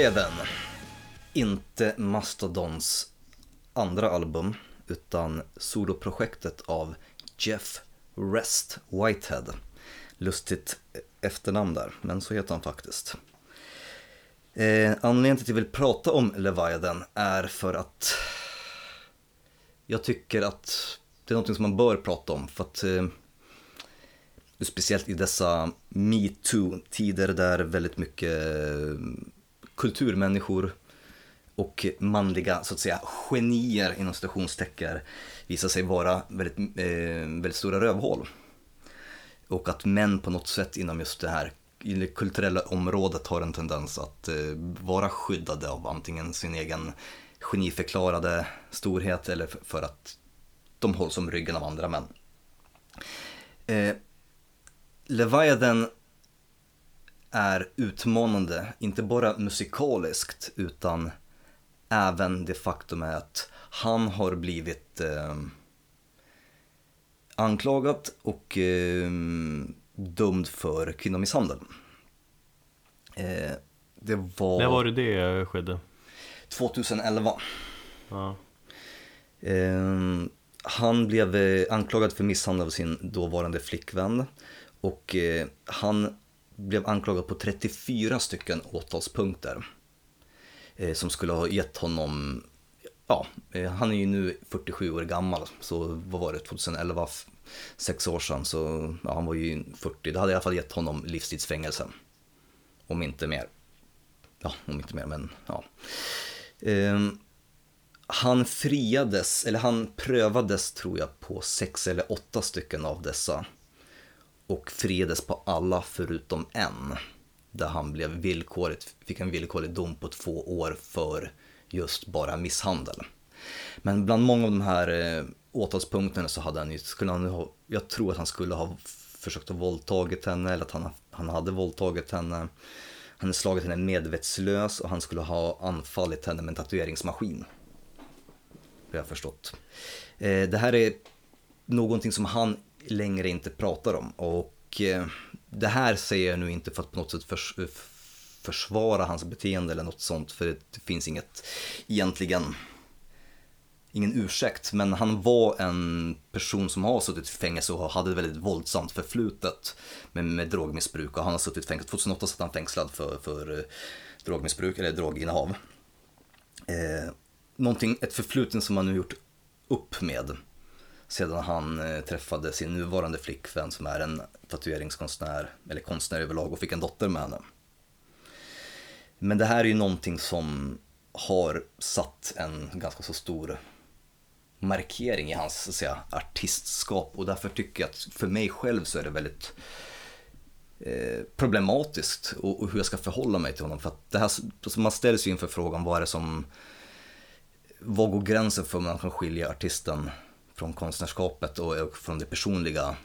Leviathan. Inte Mastodons andra album, utan soloprojektet av Jeff Rest Whitehead. Lustigt efternamn där, men så heter han faktiskt. Eh, anledningen till att jag vill prata om Leviathan är för att jag tycker att det är något som man bör prata om. För att eh, Speciellt i dessa metoo-tider där väldigt mycket eh, kulturmänniskor och manliga så att säga genier inom citationstecken visar sig vara väldigt, eh, väldigt stora rövhål. Och att män på något sätt inom just det här i det kulturella området har en tendens att eh, vara skyddade av antingen sin egen geniförklarade storhet eller för att de hålls om ryggen av andra män. Eh, Leviathan är utmanande, inte bara musikaliskt utan även det faktum är att han har blivit eh, anklagad och eh, dömd för kvinnomisshandel. Eh, det var, När var det det skedde? 2011. Ja. Eh, han blev eh, anklagad för misshandel av sin dåvarande flickvän och eh, han blev anklagad på 34 stycken åtalspunkter eh, som skulle ha gett honom, ja, eh, han är ju nu 47 år gammal, så vad var det, 2011, sex år sedan, så ja, han var ju 40, det hade i alla fall gett honom livstidsfängelse. Om inte mer. Ja, om inte mer, men ja. Ehm, han friades, eller han prövades tror jag på sex eller åtta stycken av dessa. Och friades på alla förutom en. Där han blev villkorligt, fick en villkorlig dom på två år för just bara misshandel. Men bland många av de här eh, åtalspunkterna så hade han ju, skulle han ha, jag tror att han skulle ha försökt att våldtagit henne eller att han, han hade våldtagit henne. Han hade slagit henne medvetslös och han skulle ha anfallit henne med en tatueringsmaskin. Har jag förstått. Eh, det här är någonting som han längre inte pratar om. Och eh, det här säger jag nu inte för att på något sätt förs eh, försvara hans beteende eller något sånt för det finns inget egentligen ingen ursäkt, men han var en person som har suttit i fängelse och hade ett väldigt våldsamt förflutet med, med drogmissbruk. Och han har suttit i fängelse, 2008 satt han fängslad för, för eh, drogmissbruk eller droginnehav. Eh, någonting, ett förflutet som han nu gjort upp med sedan han eh, träffade sin nuvarande flickvän som är en tatueringskonstnär, eller konstnär överlag och fick en dotter med henne. Men det här är ju någonting som har satt en ganska så stor markering i hans så säga, artistskap och därför tycker jag att för mig själv så är det väldigt eh, problematiskt och, och hur jag ska förhålla mig till honom. För att det här, alltså man ställs ju inför frågan vad är det som, vad går gränsen för man kan skilja artisten från konstnärskapet och, och från det personliga,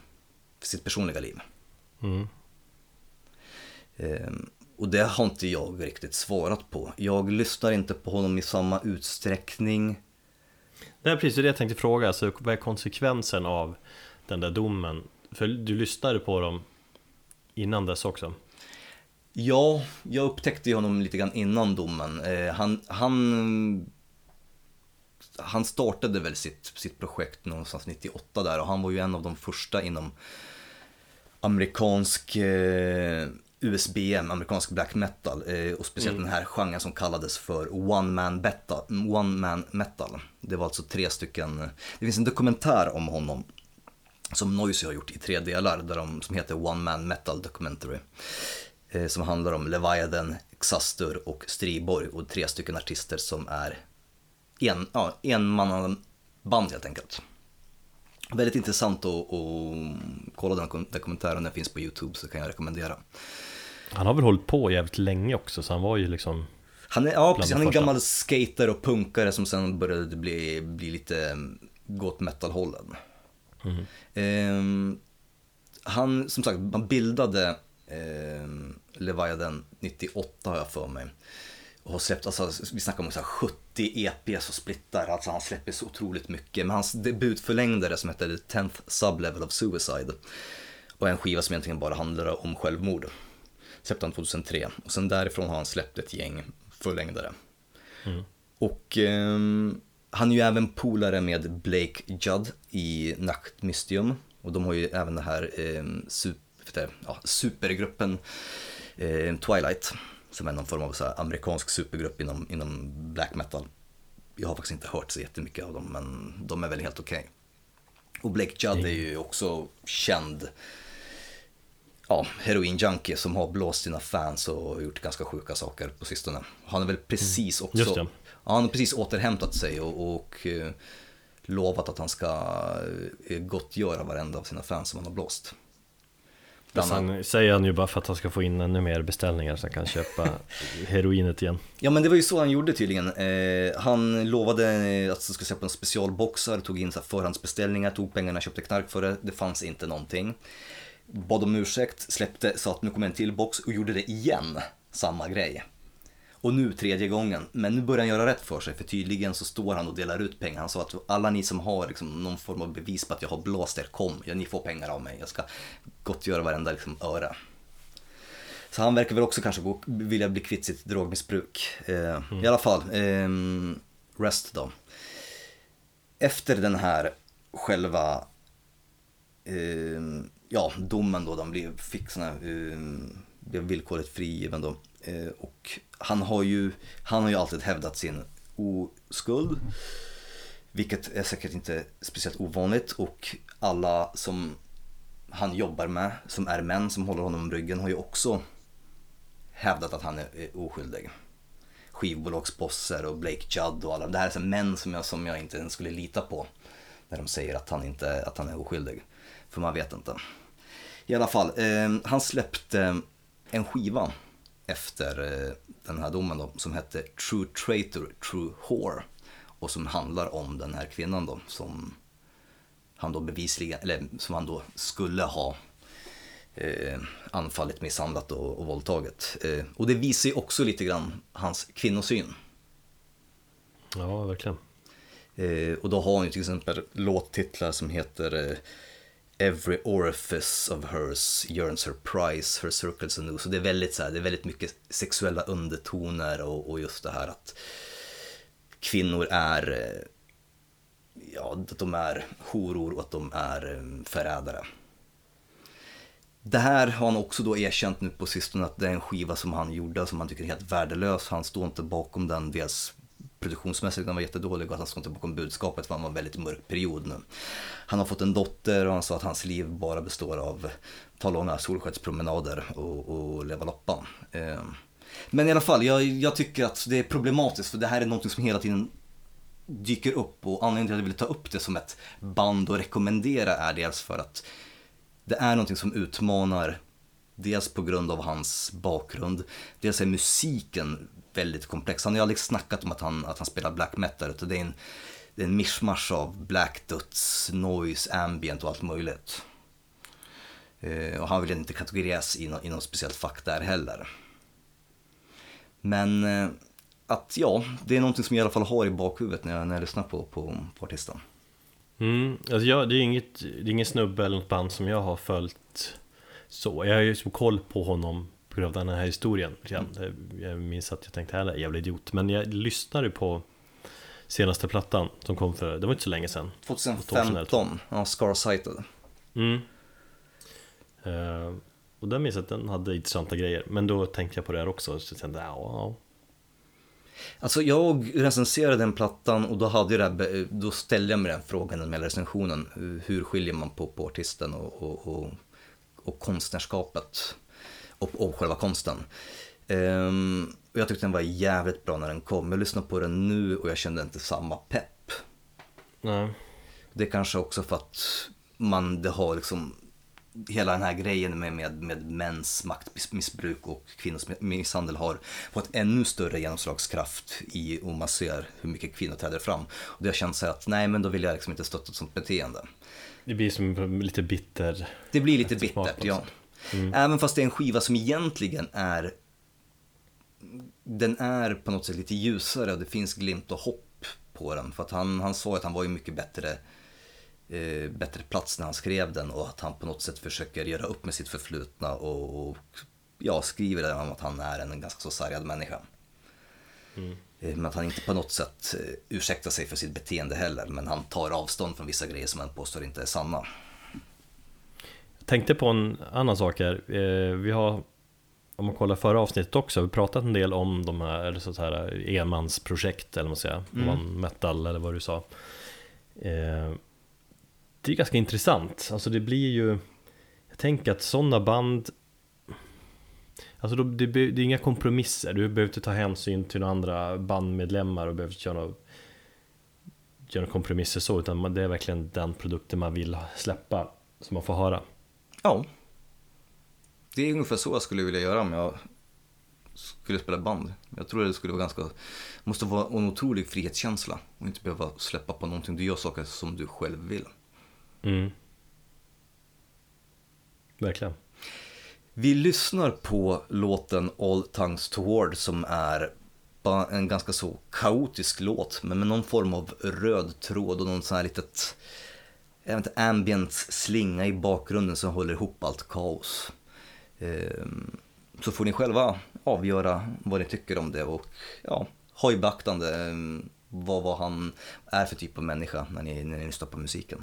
sitt personliga liv. Mm. Ehm, och det har inte jag riktigt svarat på. Jag lyssnar inte på honom i samma utsträckning. Det är precis det jag tänkte fråga, alltså, vad är konsekvensen av den där domen? För du lyssnade på dem innan dess också. Ja, jag upptäckte honom lite grann innan domen. Eh, han, han, han startade väl sitt, sitt projekt någonstans 98 där och han var ju en av de första inom amerikansk eh, USBM, amerikansk black metal eh, och speciellt den här genren som kallades för one man, metal, one man metal. Det var alltså tre stycken, det finns en dokumentär om honom som Noisy har gjort i tre delar där de, som heter One Man Metal Documentary. Eh, som handlar om Leviathan, Xastur och Striborg och tre stycken artister som är en, ja, enmannaband helt enkelt. Väldigt intressant att, att kolla den dokumentären, den finns på YouTube så kan jag rekommendera. Han har väl hållit på jävligt länge också, så han var ju liksom Han är, ja, precis, han är en gammal skater och punkare som sen började bli, bli lite mm, gå åt metalhållen. Ehm, han, som sagt, man bildade ehm, Leviathan 98 har jag för mig. Och har släppt, alltså, vi snackar om så här 70 EPs och splittar, alltså han släpper så otroligt mycket. Men hans debutförlängdare som heter The 10th Sublevel of Suicide och en skiva som egentligen bara handlar om självmord. Släppte han 2003 och sen därifrån har han släppt ett gäng förlängdare. Och ehm, han är ju även polare med Blake Judd i Nachtmystium. Och de har ju även den här ehm, super, ja, supergruppen eh, Twilight. Som är någon form av så amerikansk supergrupp inom, inom black metal. Jag har faktiskt inte hört så jättemycket av dem men de är väl helt okej. Och Blake Judd är ju också känd ja, heroin-junkie som har blåst sina fans och gjort ganska sjuka saker på sistone. Han är väl precis också, Mm. Just det. Ja, han har precis återhämtat sig och, och eh, lovat att han ska eh, gottgöra varenda av sina fans som han har blåst. Bland annat- Sen säger han ju bara för att han ska få in ännu mer beställningar så han kan köpa (laughs) heroinet igen Ja men det var ju så han gjorde tydligen. Eh, han lovade eh, att han skulle släppa en specialboxar, tog in så här förhandsbeställningar, tog pengarna, köpte knark för det. Det fanns inte någonting. Bad om ursäkt, släppte, sa att nu kommer en till box och gjorde det igen. Samma grej. Och nu tredje gången. Men nu börjar han göra rätt för sig för tydligen så står han och delar ut pengar. Han sa att alla ni som har liksom någon form av bevis på att jag har blåst er, kom. Ja, ni får pengar av mig. Jag ska gottgöra varenda liksom, öre. Så han verkar väl också kanske gå, vilja bli kvitt sitt drogmissbruk. Eh, I alla fall, ehm, Rest då. Efter den här själva ehm, ja, domen då, de blev, fick såna, ehm, blev villkorligt frigiven då. Eh, och han har, ju, han har ju alltid hävdat sin oskuld. Vilket är säkert inte speciellt ovanligt och alla som han jobbar med, som är män som håller honom om ryggen, har ju också hävdat att han är oskyldig. Skivbolagsbosser och Blake Judd och alla. Det här är så män som jag, som jag inte ens skulle lita på. När de säger att han, inte, att han är oskyldig. För man vet inte. I alla fall, eh, han släppte en skiva efter eh, den här domen då, som hette True Traitor, True Whore. Och som handlar om den här kvinnan då som han då bevisligen, eller som han då skulle ha eh, anfallit, misshandlat och, och våldtagit. Eh, och det visar ju också lite grann hans kvinnosyn. Ja, verkligen Eh, och då har han ju till exempel låttitlar som heter eh, Every orifice of hers yearns her price, her circles anew. Så det är väldigt, så här, det är väldigt mycket sexuella undertoner och, och just det här att kvinnor är, eh, ja, att de är horor och att de är eh, förrädare. Det här har han också då erkänt nu på sistone att det är en skiva som han gjorde som han tycker är helt värdelös. Han står inte bakom den, dels produktionsmässigt den var jättedålig och att han står inte bakom budskapet för han var en väldigt mörk period nu. Han har fått en dotter och han sa att hans liv bara består av ta långa solskenspromenader och, och leva loppan. Eh, Men i alla fall, jag, jag tycker att det är problematiskt för det här är någonting som hela tiden dyker upp och anledningen till att jag ville ta upp det som ett band och rekommendera är dels för att det är någonting som utmanar Dels på grund av hans bakgrund, dels är musiken väldigt komplex. Han har ju aldrig snackat om att han, att han spelar black metal, utan det är en, det är en mischmasch av black döds, noise, ambient och allt möjligt. Eh, och han vill inte kategoriseras i, no, i något speciellt fack där heller. Men eh, att ja, det är någonting som jag i alla fall har i bakhuvudet när jag, när jag lyssnar på, på, på artisten. Mm, alltså jag, det, är inget, det är ingen snubbe eller något band som jag har följt så. Jag har ju liksom koll på honom på grund av den här historien. grann. Jag minns att jag tänkte, här är jävla idiot. Men jag lyssnade på senaste plattan som kom för, det var inte så länge sedan. 2015, ja, Scar-sighted. Mm. Eh, och den minns jag att den hade intressanta grejer. Men då tänkte jag på det här också. Så jag tänkte, ja, ja. Alltså jag recenserade den plattan och då, hade jag det då ställde jag mig den frågan med recensionen. Hur skiljer man på, på artisten och, och, och, och konstnärskapet och, och själva konsten? Ehm, och jag tyckte den var jävligt bra när den kom. Jag lyssnar på den nu och jag kände inte samma pepp. Nej. Det är kanske också för att man, det har liksom hela den här grejen med, med, med mäns maktmissbruk och kvinnors misshandel har fått ännu större genomslagskraft i och man ser hur mycket kvinnor träder fram. Och det har känts så att nej men då vill jag liksom inte stötta ett sånt beteende. Det blir som lite bitter. Det blir lite bittert, ja. Sätt. Även fast det är en skiva som egentligen är den är på något sätt lite ljusare och det finns glimt och hopp på den. För att han, han sa att han var ju mycket bättre, eh, bättre plats när han skrev den och att han på något sätt försöker göra upp med sitt förflutna och, och ja, skriver det om att han är en ganska så sargad människa. Eh, Men att han inte på något sätt eh, ursäktar sig för sitt beteende heller. Men han tar avstånd från vissa grejer som han påstår inte är sanna. Tänkte på en annan sak här. Eh, Vi har, om man kollar förra avsnittet också, vi pratat en del om de här, eller så här enmansprojekt eller vad man säger, man metal eller vad du sa. Eh, Det är ganska intressant, alltså det blir ju, jag tänker att sådana band, Alltså det, det är inga kompromisser, du behöver inte ta hänsyn till några andra bandmedlemmar och behöver inte göra några, göra kompromisser så, utan det är verkligen den produkten man vill släppa som man får höra. Ja. Det är ungefär så jag skulle vilja göra om jag skulle spela band. Jag tror det skulle vara ganska, måste vara en otrolig frihetskänsla och inte behöva släppa på någonting. Du gör saker som du själv vill. Mm. Verkligen. Vi lyssnar på låten All Tongues Toward som är en ganska så kaotisk låt men med någon form av röd tråd och någon sån här litet även vet ambient slinga i bakgrunden som håller ihop allt kaos. Ehm, så får ni själva avgöra vad ni tycker om det och ja, ha i beaktande ehm, vad, vad han är för typ av människa när ni, när ni lyssnar på musiken.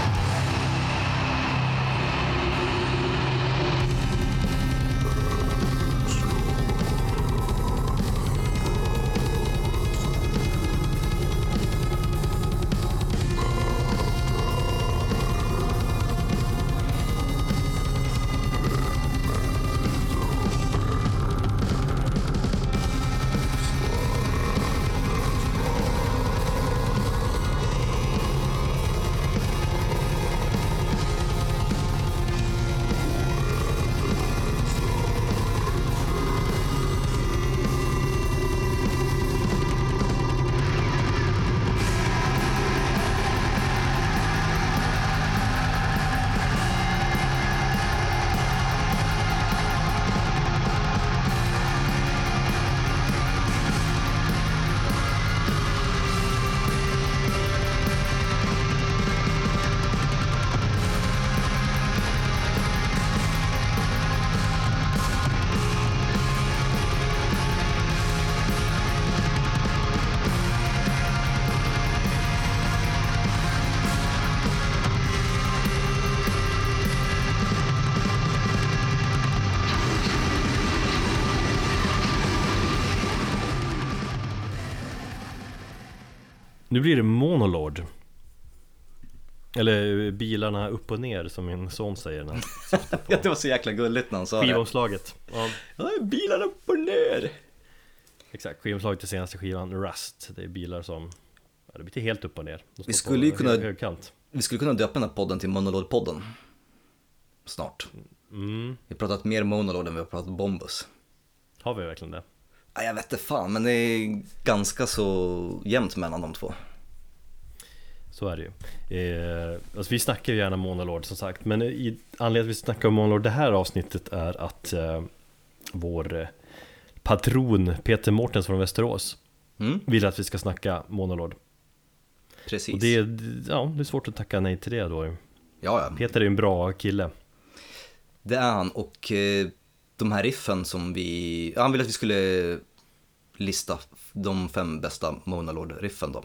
Eller bilarna upp och ner som min son säger när han (laughs) det var så jäkla gulligt när han sa det. skivomslaget. Ja, Ja, bilarna upp och ner. exakt, skivomslaget till senaste skivan Rust. Det är bilar som, ja, det blir helt upp och ner. Vi skulle ju kunna- hög- högkant. Vi skulle kunna döpa den här podden till Monolod-podden. Snart. Mm, Vi har pratat mer Monolod än vi har pratat Bombus. har vi verkligen det? Ja, jag vet inte fan, men det är ganska så jämnt mellan de två. Så är det ju. Eh, alltså vi snackar ju gärna Monolord som sagt, men i, anledningen till att vi snackar om Monolord det här avsnittet är att eh, vår eh, patron Peter Mårtens från Västerås Mm, vill att vi ska snacka Monolord. precis. Och det är, ja, det är svårt att tacka nej till det då. Ja, ja. Peter är ju en bra kille. Det är han och eh, de här riffen som vi, han ville att vi skulle lista de fem bästa Monolord-riffen då.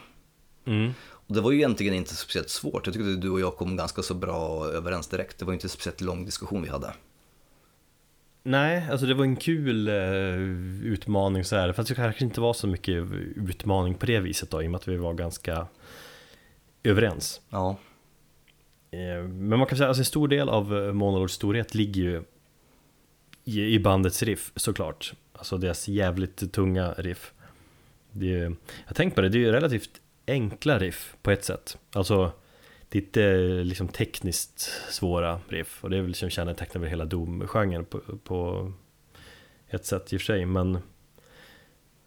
Mm. Det var ju egentligen inte speciellt svårt, jag tyckte att du och jag kom ganska så bra överens direkt. Det var inte en speciellt lång diskussion vi hade. Nej, alltså det var en kul eh, utmaning så här. Fast det kanske inte var så mycket utmaning på det viset då, i och med att vi var ganska överens. Ja, Eh, Men man kan säga att alltså en stor del av eh, Monolords storhet ligger ju i, bandets riff såklart. Alltså deras jävligt tunga riff. Det är, jag tänkte på det, det är ju relativt enkla riff på ett sätt. Alltså det är inte liksom tekniskt svåra riff och det är väl som kännetecknar väl hela Doom-genren på, på ett sätt i och för sig. Men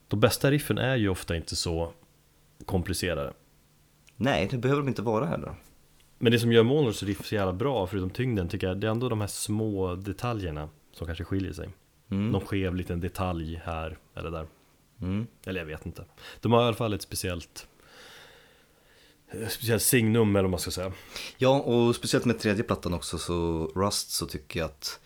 de bästa riffen är ju ofta inte så komplicerade. nej det behöver de inte vara heller. Men det som gör Monolords riff så jävla bra, förutom tyngden, tycker jag, det är ändå de här små detaljerna som kanske skiljer sig. Mm. Någon skev liten detalj här eller där. Mm. Eller jag vet inte. De har i alla fall ett speciellt Speciellt signum eller vad man ska säga. Ja, och speciellt med tredje plattan också, så Rust, så tycker jag att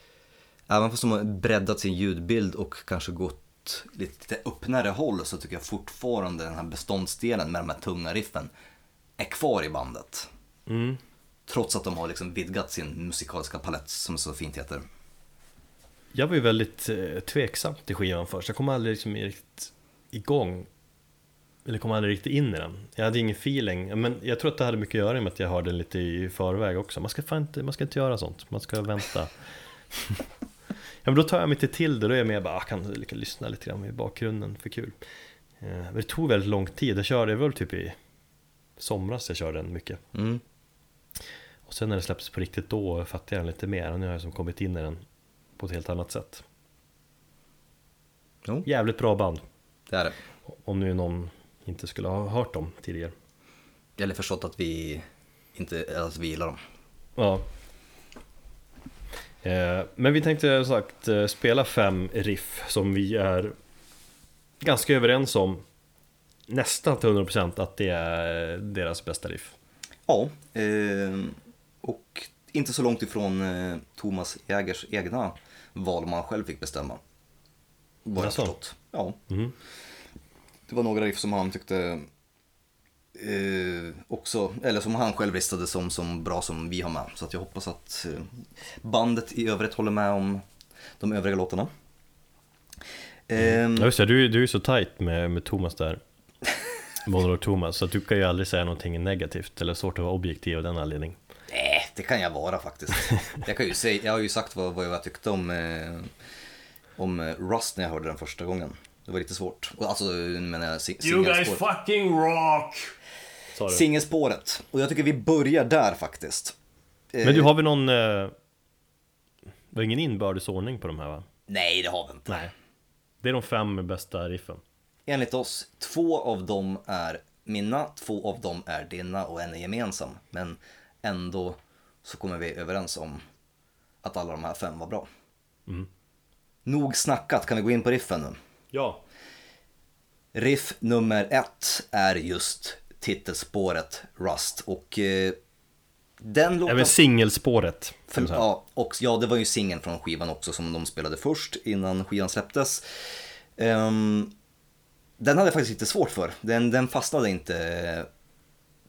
även fast de har breddat sin ljudbild och kanske gått lite öppnare håll så tycker jag fortfarande den här beståndsdelen med de här tunga riffen är kvar i bandet. Mm. Trots att de har liksom vidgat sin musikaliska palett som så fint heter. Jag var ju väldigt eh, tveksam till skivan först. Jag kom aldrig liksom riktigt igång. Eller kom aldrig riktigt in i den. Jag hade ingen feeling. Men jag tror att det hade mycket att göra med att jag hörde den lite i förväg också. Man ska, fan inte, man ska inte göra sånt. Man ska vänta. (laughs) men då tar jag mig inte till det, då är jag mer bara, ah, kan lika lyssna lite grann i bakgrunden för kul Eh, Men det tog väldigt lång tid, jag körde, väl typ i somras jag körde den mycket Mm. Och sen när det släpptes på riktigt då fattade jag den lite mer och nu har jag som kommit in i den på ett helt annat sätt Jo, Jävligt bra band, det är det. om nu någon inte skulle ha hört dem tidigare Eller förstått att vi inte, att vi gillar dem. Ja eh, Men vi tänkte som sagt eh, spela fem riff som vi är ganska överens om Nästan till 100% att det är deras bästa riff Ja, eh, och inte så långt ifrån eh, Thomas Jägers egna val om han själv fick bestämma. Vad jag förstått. Ja. Mhm. Det var några riff som han tyckte eh, också, eller som han själv listade som, som bra som vi har med. Så jag hoppas att eh, bandet i övrigt håller med om de övriga låtarna. Ehm, Ja just det, du, du är ju så tight med, med Thomas där (laughs) Monolog Thomas, så du kan ju aldrig säga någonting negativt eller svårt att vara objektiv av den anledningen Nej, det kan jag vara faktiskt. Jag, kan ju säga, jag har ju sagt vad, vad jag tyckte om, eh, om Rust när jag hörde den första gången. Det var lite svårt. Och Alltså, menar jag si- singelspåret. fucking rock! Singelspåret. Och jag tycker vi börjar där faktiskt. Eh, Men du har väl någon... Eh, det var ingen inbördes ordning på de här va? Nej, det har vi inte. Nej Det är de fem bästa riffen Enligt oss, två av dem är mina, två av dem är dina och en är gemensam. Men ändå så kommer vi överens om att alla de här fem var bra. Mm. Nog snackat, kan vi gå in på riffen nu? Ja Riff nummer ett är just titelspåret Rust och eh, den låten... Även singelspåret För, ja, och, ja, det var ju singeln från skivan också som de spelade först innan skivan släpptes. Ehm, den hade jag faktiskt lite svårt för. Den, den fastnade inte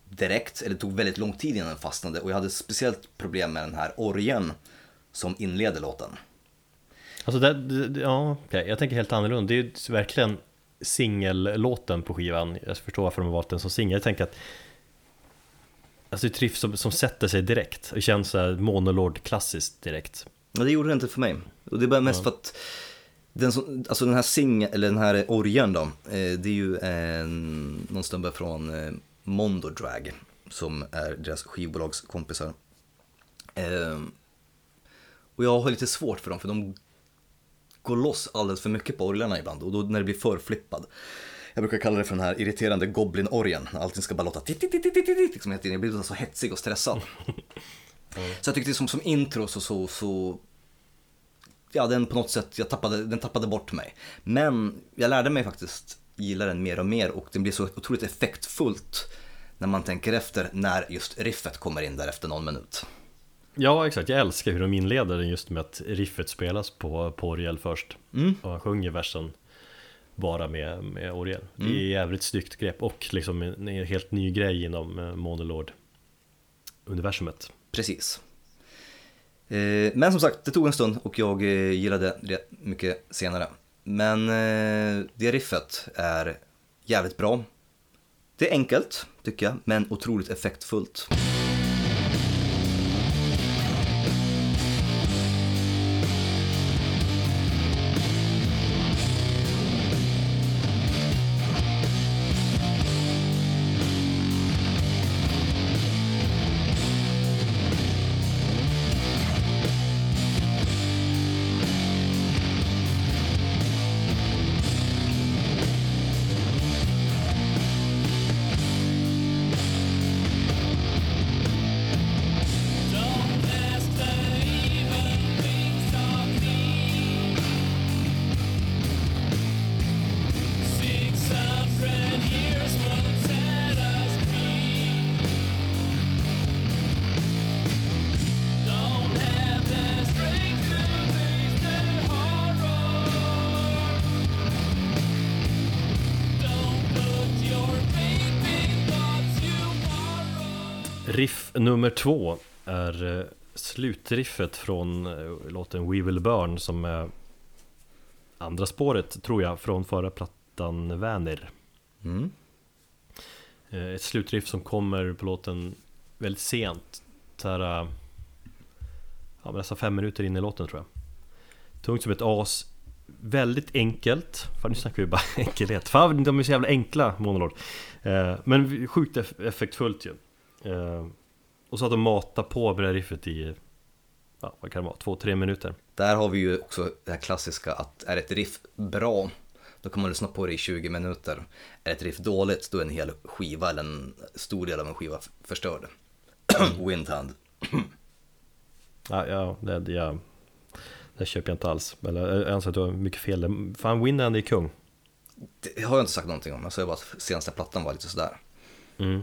direkt, eller det tog väldigt lång tid innan den fastnade och jag hade speciellt problem med den här orgeln som inleder låten. Alltså det, det, ja, okej, jag tänker helt annorlunda. Det är ju verkligen singellåten på skivan. Jag förstår varför de har valt den som singel. Jag tänker att Alltså ett riff som, som sätter sig direkt. Det känns så här monolord klassiskt direkt. Men det gjorde det inte för mig. Och det är bara mest för att den, som, alltså den här sing eller den här orgeln då, eh, det är ju en, någon snubbe från eh, Mondo Drag som är deras skivbolagskompisar. Eh, och jag har lite svårt för dem för de går loss alldeles för mycket på orglarna ibland och då när det blir för flippad. Jag brukar kalla det för den här irriterande goblin-orgeln, när allting ska bara låta liksom hela tiden. Jag blir så hetsig och stressad. (laughs) Så jag tyckte som, som intro så, så, så ja, den på något sätt, jag tappade, den tappade bort mig. Men jag lärde mig faktiskt gilla den mer och mer och den blir så otroligt effektfullt när man tänker efter när just riffet kommer in där efter någon minut. Ja, exakt. Jag älskar hur de inleder den just med att riffet spelas på, på orgel först. Och han sjunger versen bara med, med orgel. Det är jävligt snyggt grepp och liksom en, en helt ny grej inom eh, Monolord-universumet. Precis. Eh, Men som sagt, det tog en stund och jag eh, gillade det mycket senare. Men eh, det riffet är jävligt bra. Det är enkelt, tycker jag, men otroligt effektfullt. Nummer två är eh, slutriffet från eh, låten We Will Burn som är andra spåret tror jag från förra plattan Vänner. Mm. Eh, Ett slutriff som kommer på låten väldigt sent. Så här, ja, men nästan fem minuter in i låten tror jag. Tungt som ett as Väldigt enkelt Fan nu snackar vi bara (laughs) enkelhet Fan de är så jävla enkla Monolord eh, Men sjukt eff effektfullt ju Och så att de matar på med det här riffet i Ja vad kan det vara? Två, tre minuter Där har vi ju också det här klassiska att är ett riff bra, då kan man lyssna på det i 20 minuter. Är ett riff dåligt, då är en hel skiva eller en stor del av en skiva förstörd. (clears throat) Windhand. (clears throat) Ja, ja det, jag, det köper jag inte alls Eller jag anser att du har mycket fel Fan Winland är kung Det har jag inte sagt någonting om, jag sa bara att senaste plattan var lite sådär. Mm.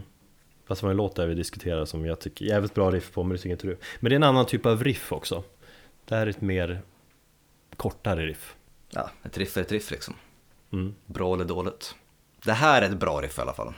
Fast det var en låt där vi diskuterar som jag tycker jävligt bra riff på, men det tycker inte du. Men det är en annan typ av riff också. Det här är ett mer kortare riff. Ja, ett riff är ett riff liksom. Mm. Bra eller dåligt. Det här är ett bra riff i alla fall.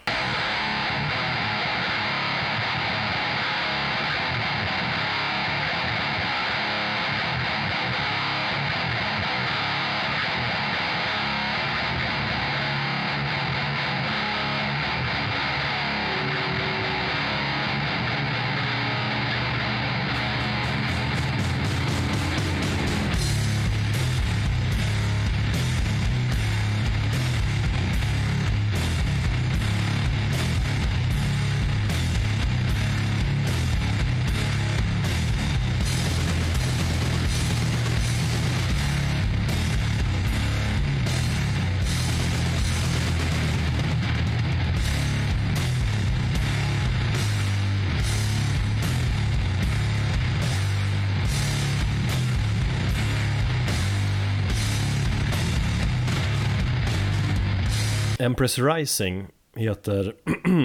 Empress Rising heter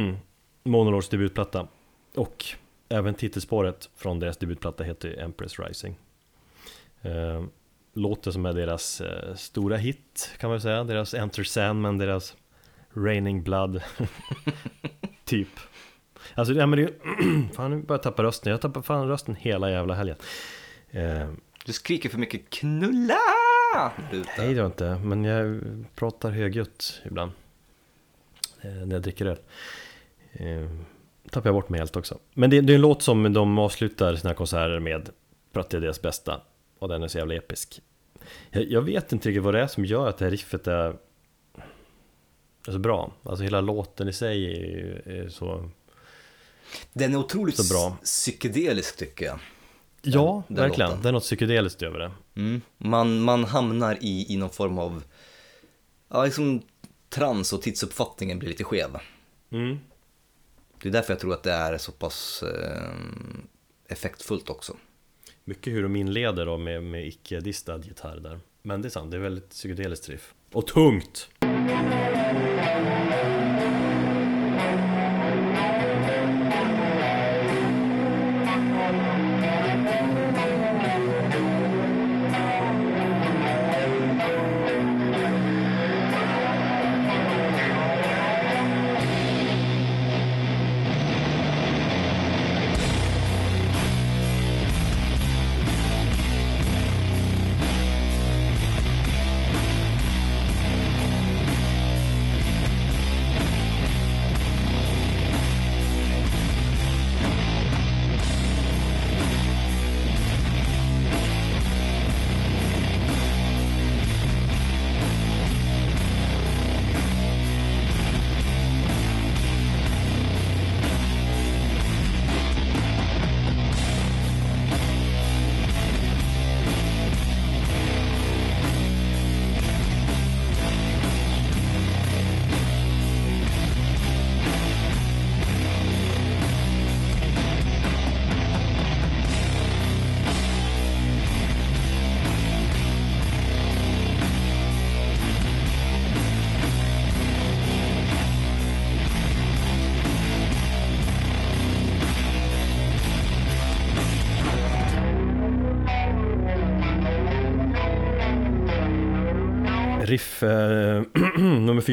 (clears throat) Monolords debutplatta. Och även titelspåret från deras debutplatta heter Empress Rising. Eh, låter som är deras eh, stora hit kan man säga. Deras Enter Sandman, deras Raining Blood. (laughs) typ. Alltså, ja, men det, (clears throat) fan nu börjar jag tappa rösten. Jag tappar fan rösten hela jävla helgen. Eh, Du skriker för mycket knulla! Ute. Nej det gör jag inte, men jag pratar högljutt ibland När jag dricker öl eh, Tappar jag bort mig helt också Men det, det är en låt som de avslutar sina konserter med För att det är deras bästa Och den är så jävla episk jag, jag vet inte riktigt vad det är som gör att det här riffet är så bra Alltså hela låten i sig är, är så Den är otroligt Så bra. psykedelisk tycker jag. Ja, den verkligen, låten. det är något psykedeliskt över det Mm. Man, man hamnar i, i någon form av, ja liksom trans och tidsuppfattningen blir lite skev. mm. Det är därför jag tror att det är så pass eh, effektfullt också. Mycket hur de inleder då med, med icke-distad gitarr där Men det är sant, det är väldigt psykedeliskt riff Och tungt!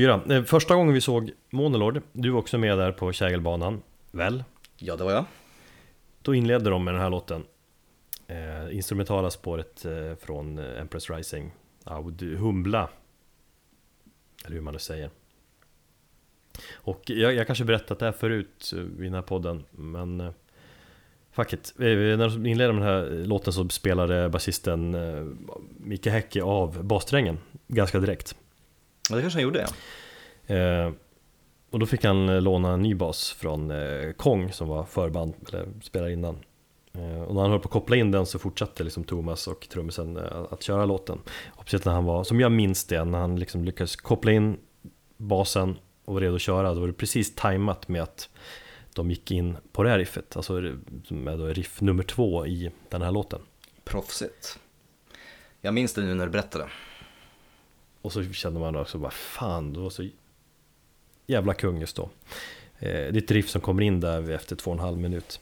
2004. Eh, första gången vi såg Monolord, du var också med där på Kägelbanan, väl? Ja, det var jag. Då inledde de med den här låten. Eh, instrumentala spåret eh, från eh, Empress Rising, Aud Humbla Eller hur man nu säger. Och jag, jag kanske berättat det här förut eh, i den här podden, men eh, Fuck it. När de inledde med den här låten så spelade basisten Micke Häcke av bassträngen ganska direkt. Ja, det kanske han gjorde ja. Eh, och då fick han eh, låna en ny bas från eh, Kong som var förband, eller spelade innan. Eh, och när han höll på att koppla in den så fortsatte liksom Thomas och trummisen att köra låten. Och när han var, som jag minns det, när han liksom lyckades koppla in basen och var redo att köra, då var det precis tajmat med att de gick in på det här riffet, alltså med riff nummer två i den här låten. Proffsigt. Jag minns det nu när du berättade. Och så kände man också bara fan, du var så jävla kung just då. Eh, det är ett riff som kommer in där efter två och en halv minut.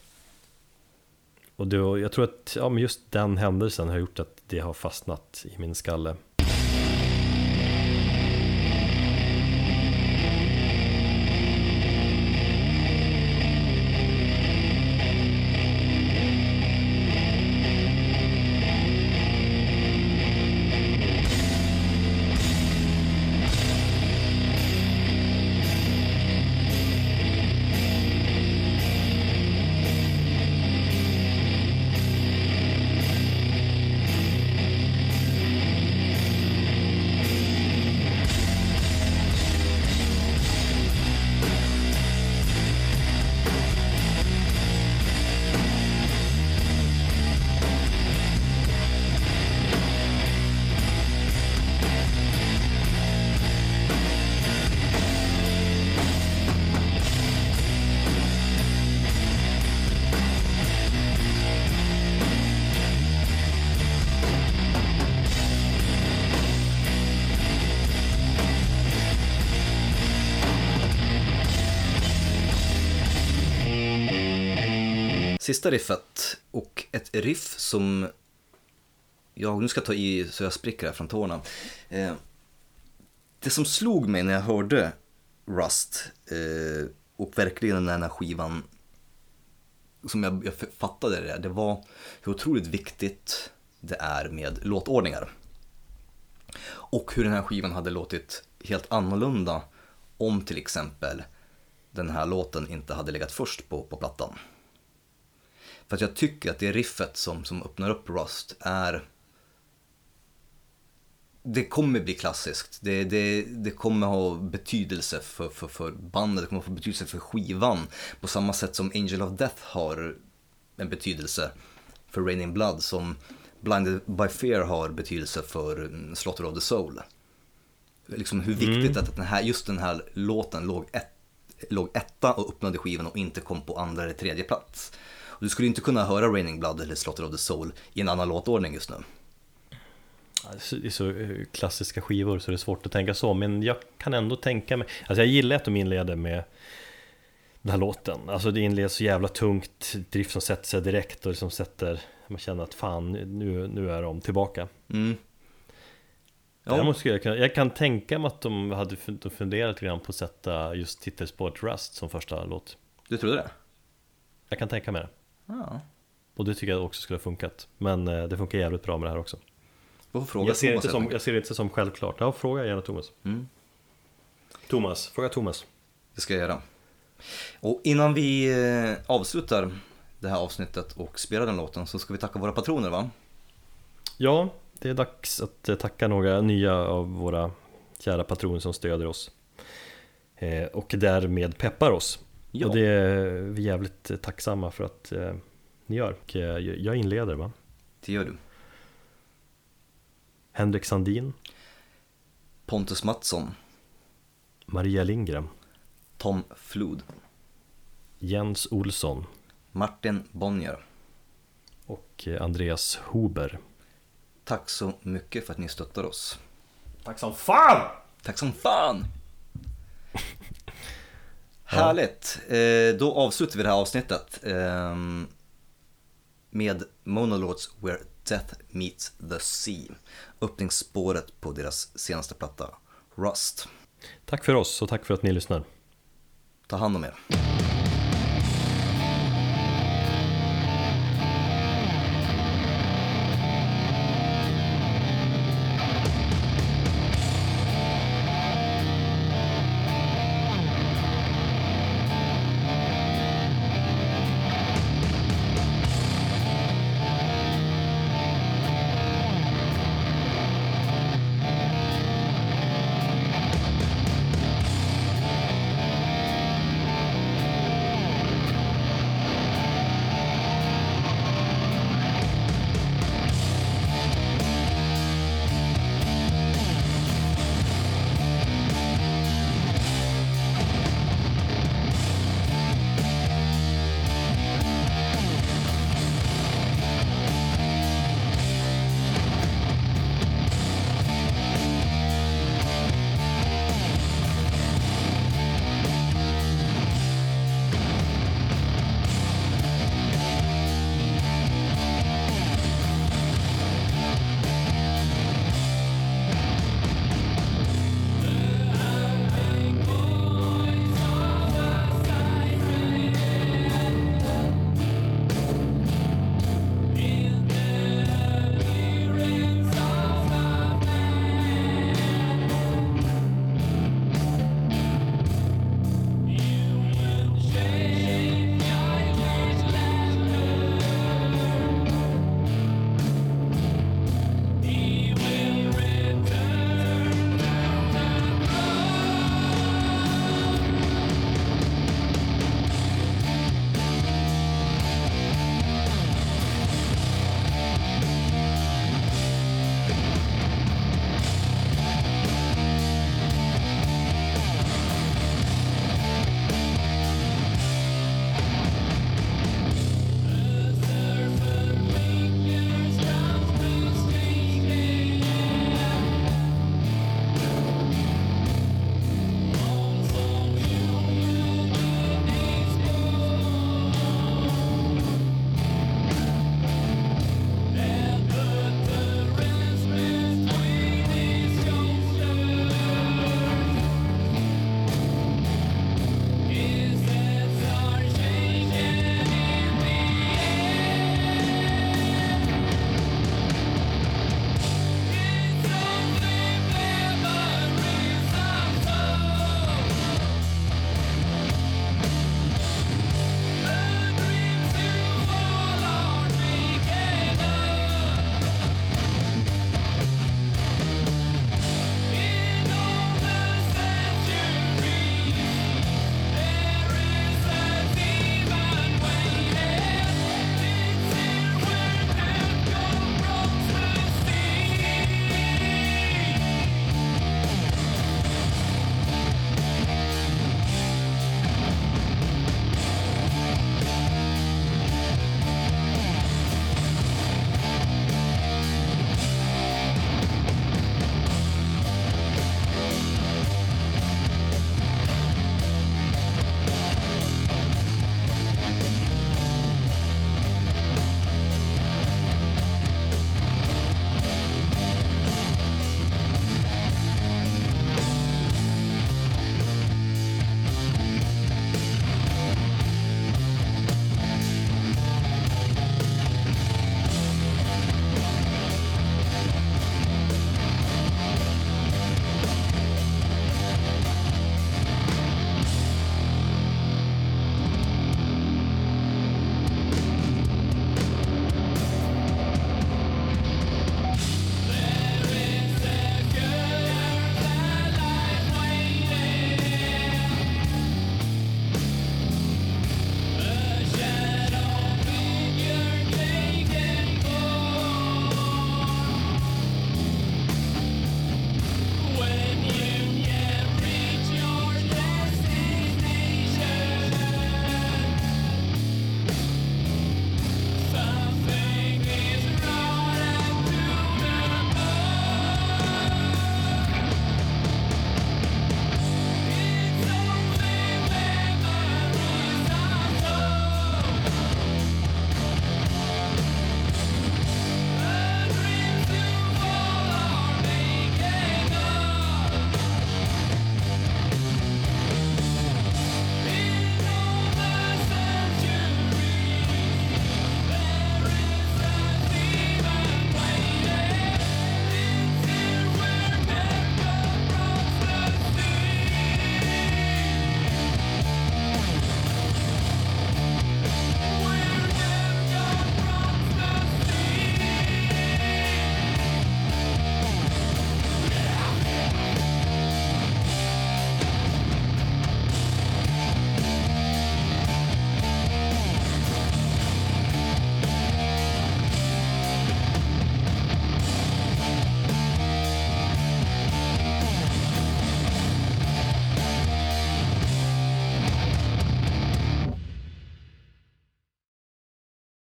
Och då, jag tror att ja, men just den händelsen har gjort att det har fastnat i min skalle. Sista riffet och ett riff som jag nu ska ta i så jag spricker här från tårna. Eh, det som slog mig när jag hörde Rust eh, och verkligen när den här skivan som jag, jag fattade det, det var hur otroligt viktigt det är med låtordningar. Och hur den här skivan hade låtit helt annorlunda om till exempel den här låten inte hade legat först på, på plattan. För att jag tycker att det riffet som, som öppnar upp Rust är det kommer bli klassiskt. Det, det, det kommer ha betydelse för, för, för bandet, det kommer få betydelse för skivan. På samma sätt som Angel of Death har en betydelse för Raining Blood som Blinded by Fear har betydelse för Slaughter of the Soul. Liksom hur viktigt att den här, just den här låten låg, ett, låg etta och öppnade skivan och inte kom på andra eller tredje plats. Och du skulle inte kunna höra Raining Blood eller Slaughter of the Soul i en annan låtordning just nu. Det är så eh, klassiska skivor så det är svårt att tänka så, men jag kan ändå tänka mig, alltså jag gillar att de inleder med den här låten, alltså det inleds så jävla tungt, drift som sätter sig direkt och liksom sätter, man känner att fan nu, nu är de tillbaka. Mm. Däremot skulle jag, kunna, jag kan tänka mig att de hade fun- de funderat lite grann på att sätta just titelspåret Rust som första låt. Du trodde det? Jag kan tänka mig det. Ja. Och det tycker jag också skulle ha funkat. Men eh, det funkar jävligt bra med det här också. Varför fråga Jag ser, Thomas inte som, jag ser det inte som självklart. Ja, fråga gärna Thomas. Mm. Thomas, fråga Thomas. Det ska jag göra. Och innan vi eh, avslutar det här avsnittet och spelar den låten så ska vi tacka våra patroner va? Ja, det är dags att eh, tacka några nya av våra kära patroner som stöder oss. Och därmed peppar oss. Ja. Och det är vi jävligt tacksamma för att eh, ni gör. Och, eh, jag inleder va? Det gör du. Henrik Sandin, Pontus Mattsson, Maria Lindgren, Tom Flood, Jens Olsson Martin Bonnier. och eh, Andreas Huber. Tack så mycket för att ni stöttar oss. Tack som fan! Tack som fan! Härligt! Eh, då avslutar vi det här avsnittet ehm, med Monologues Where Death Meets the Sea. Öppningsspåret på deras senaste platta, Rust. Tack för oss och tack för att ni lyssnar. Ta hand om er.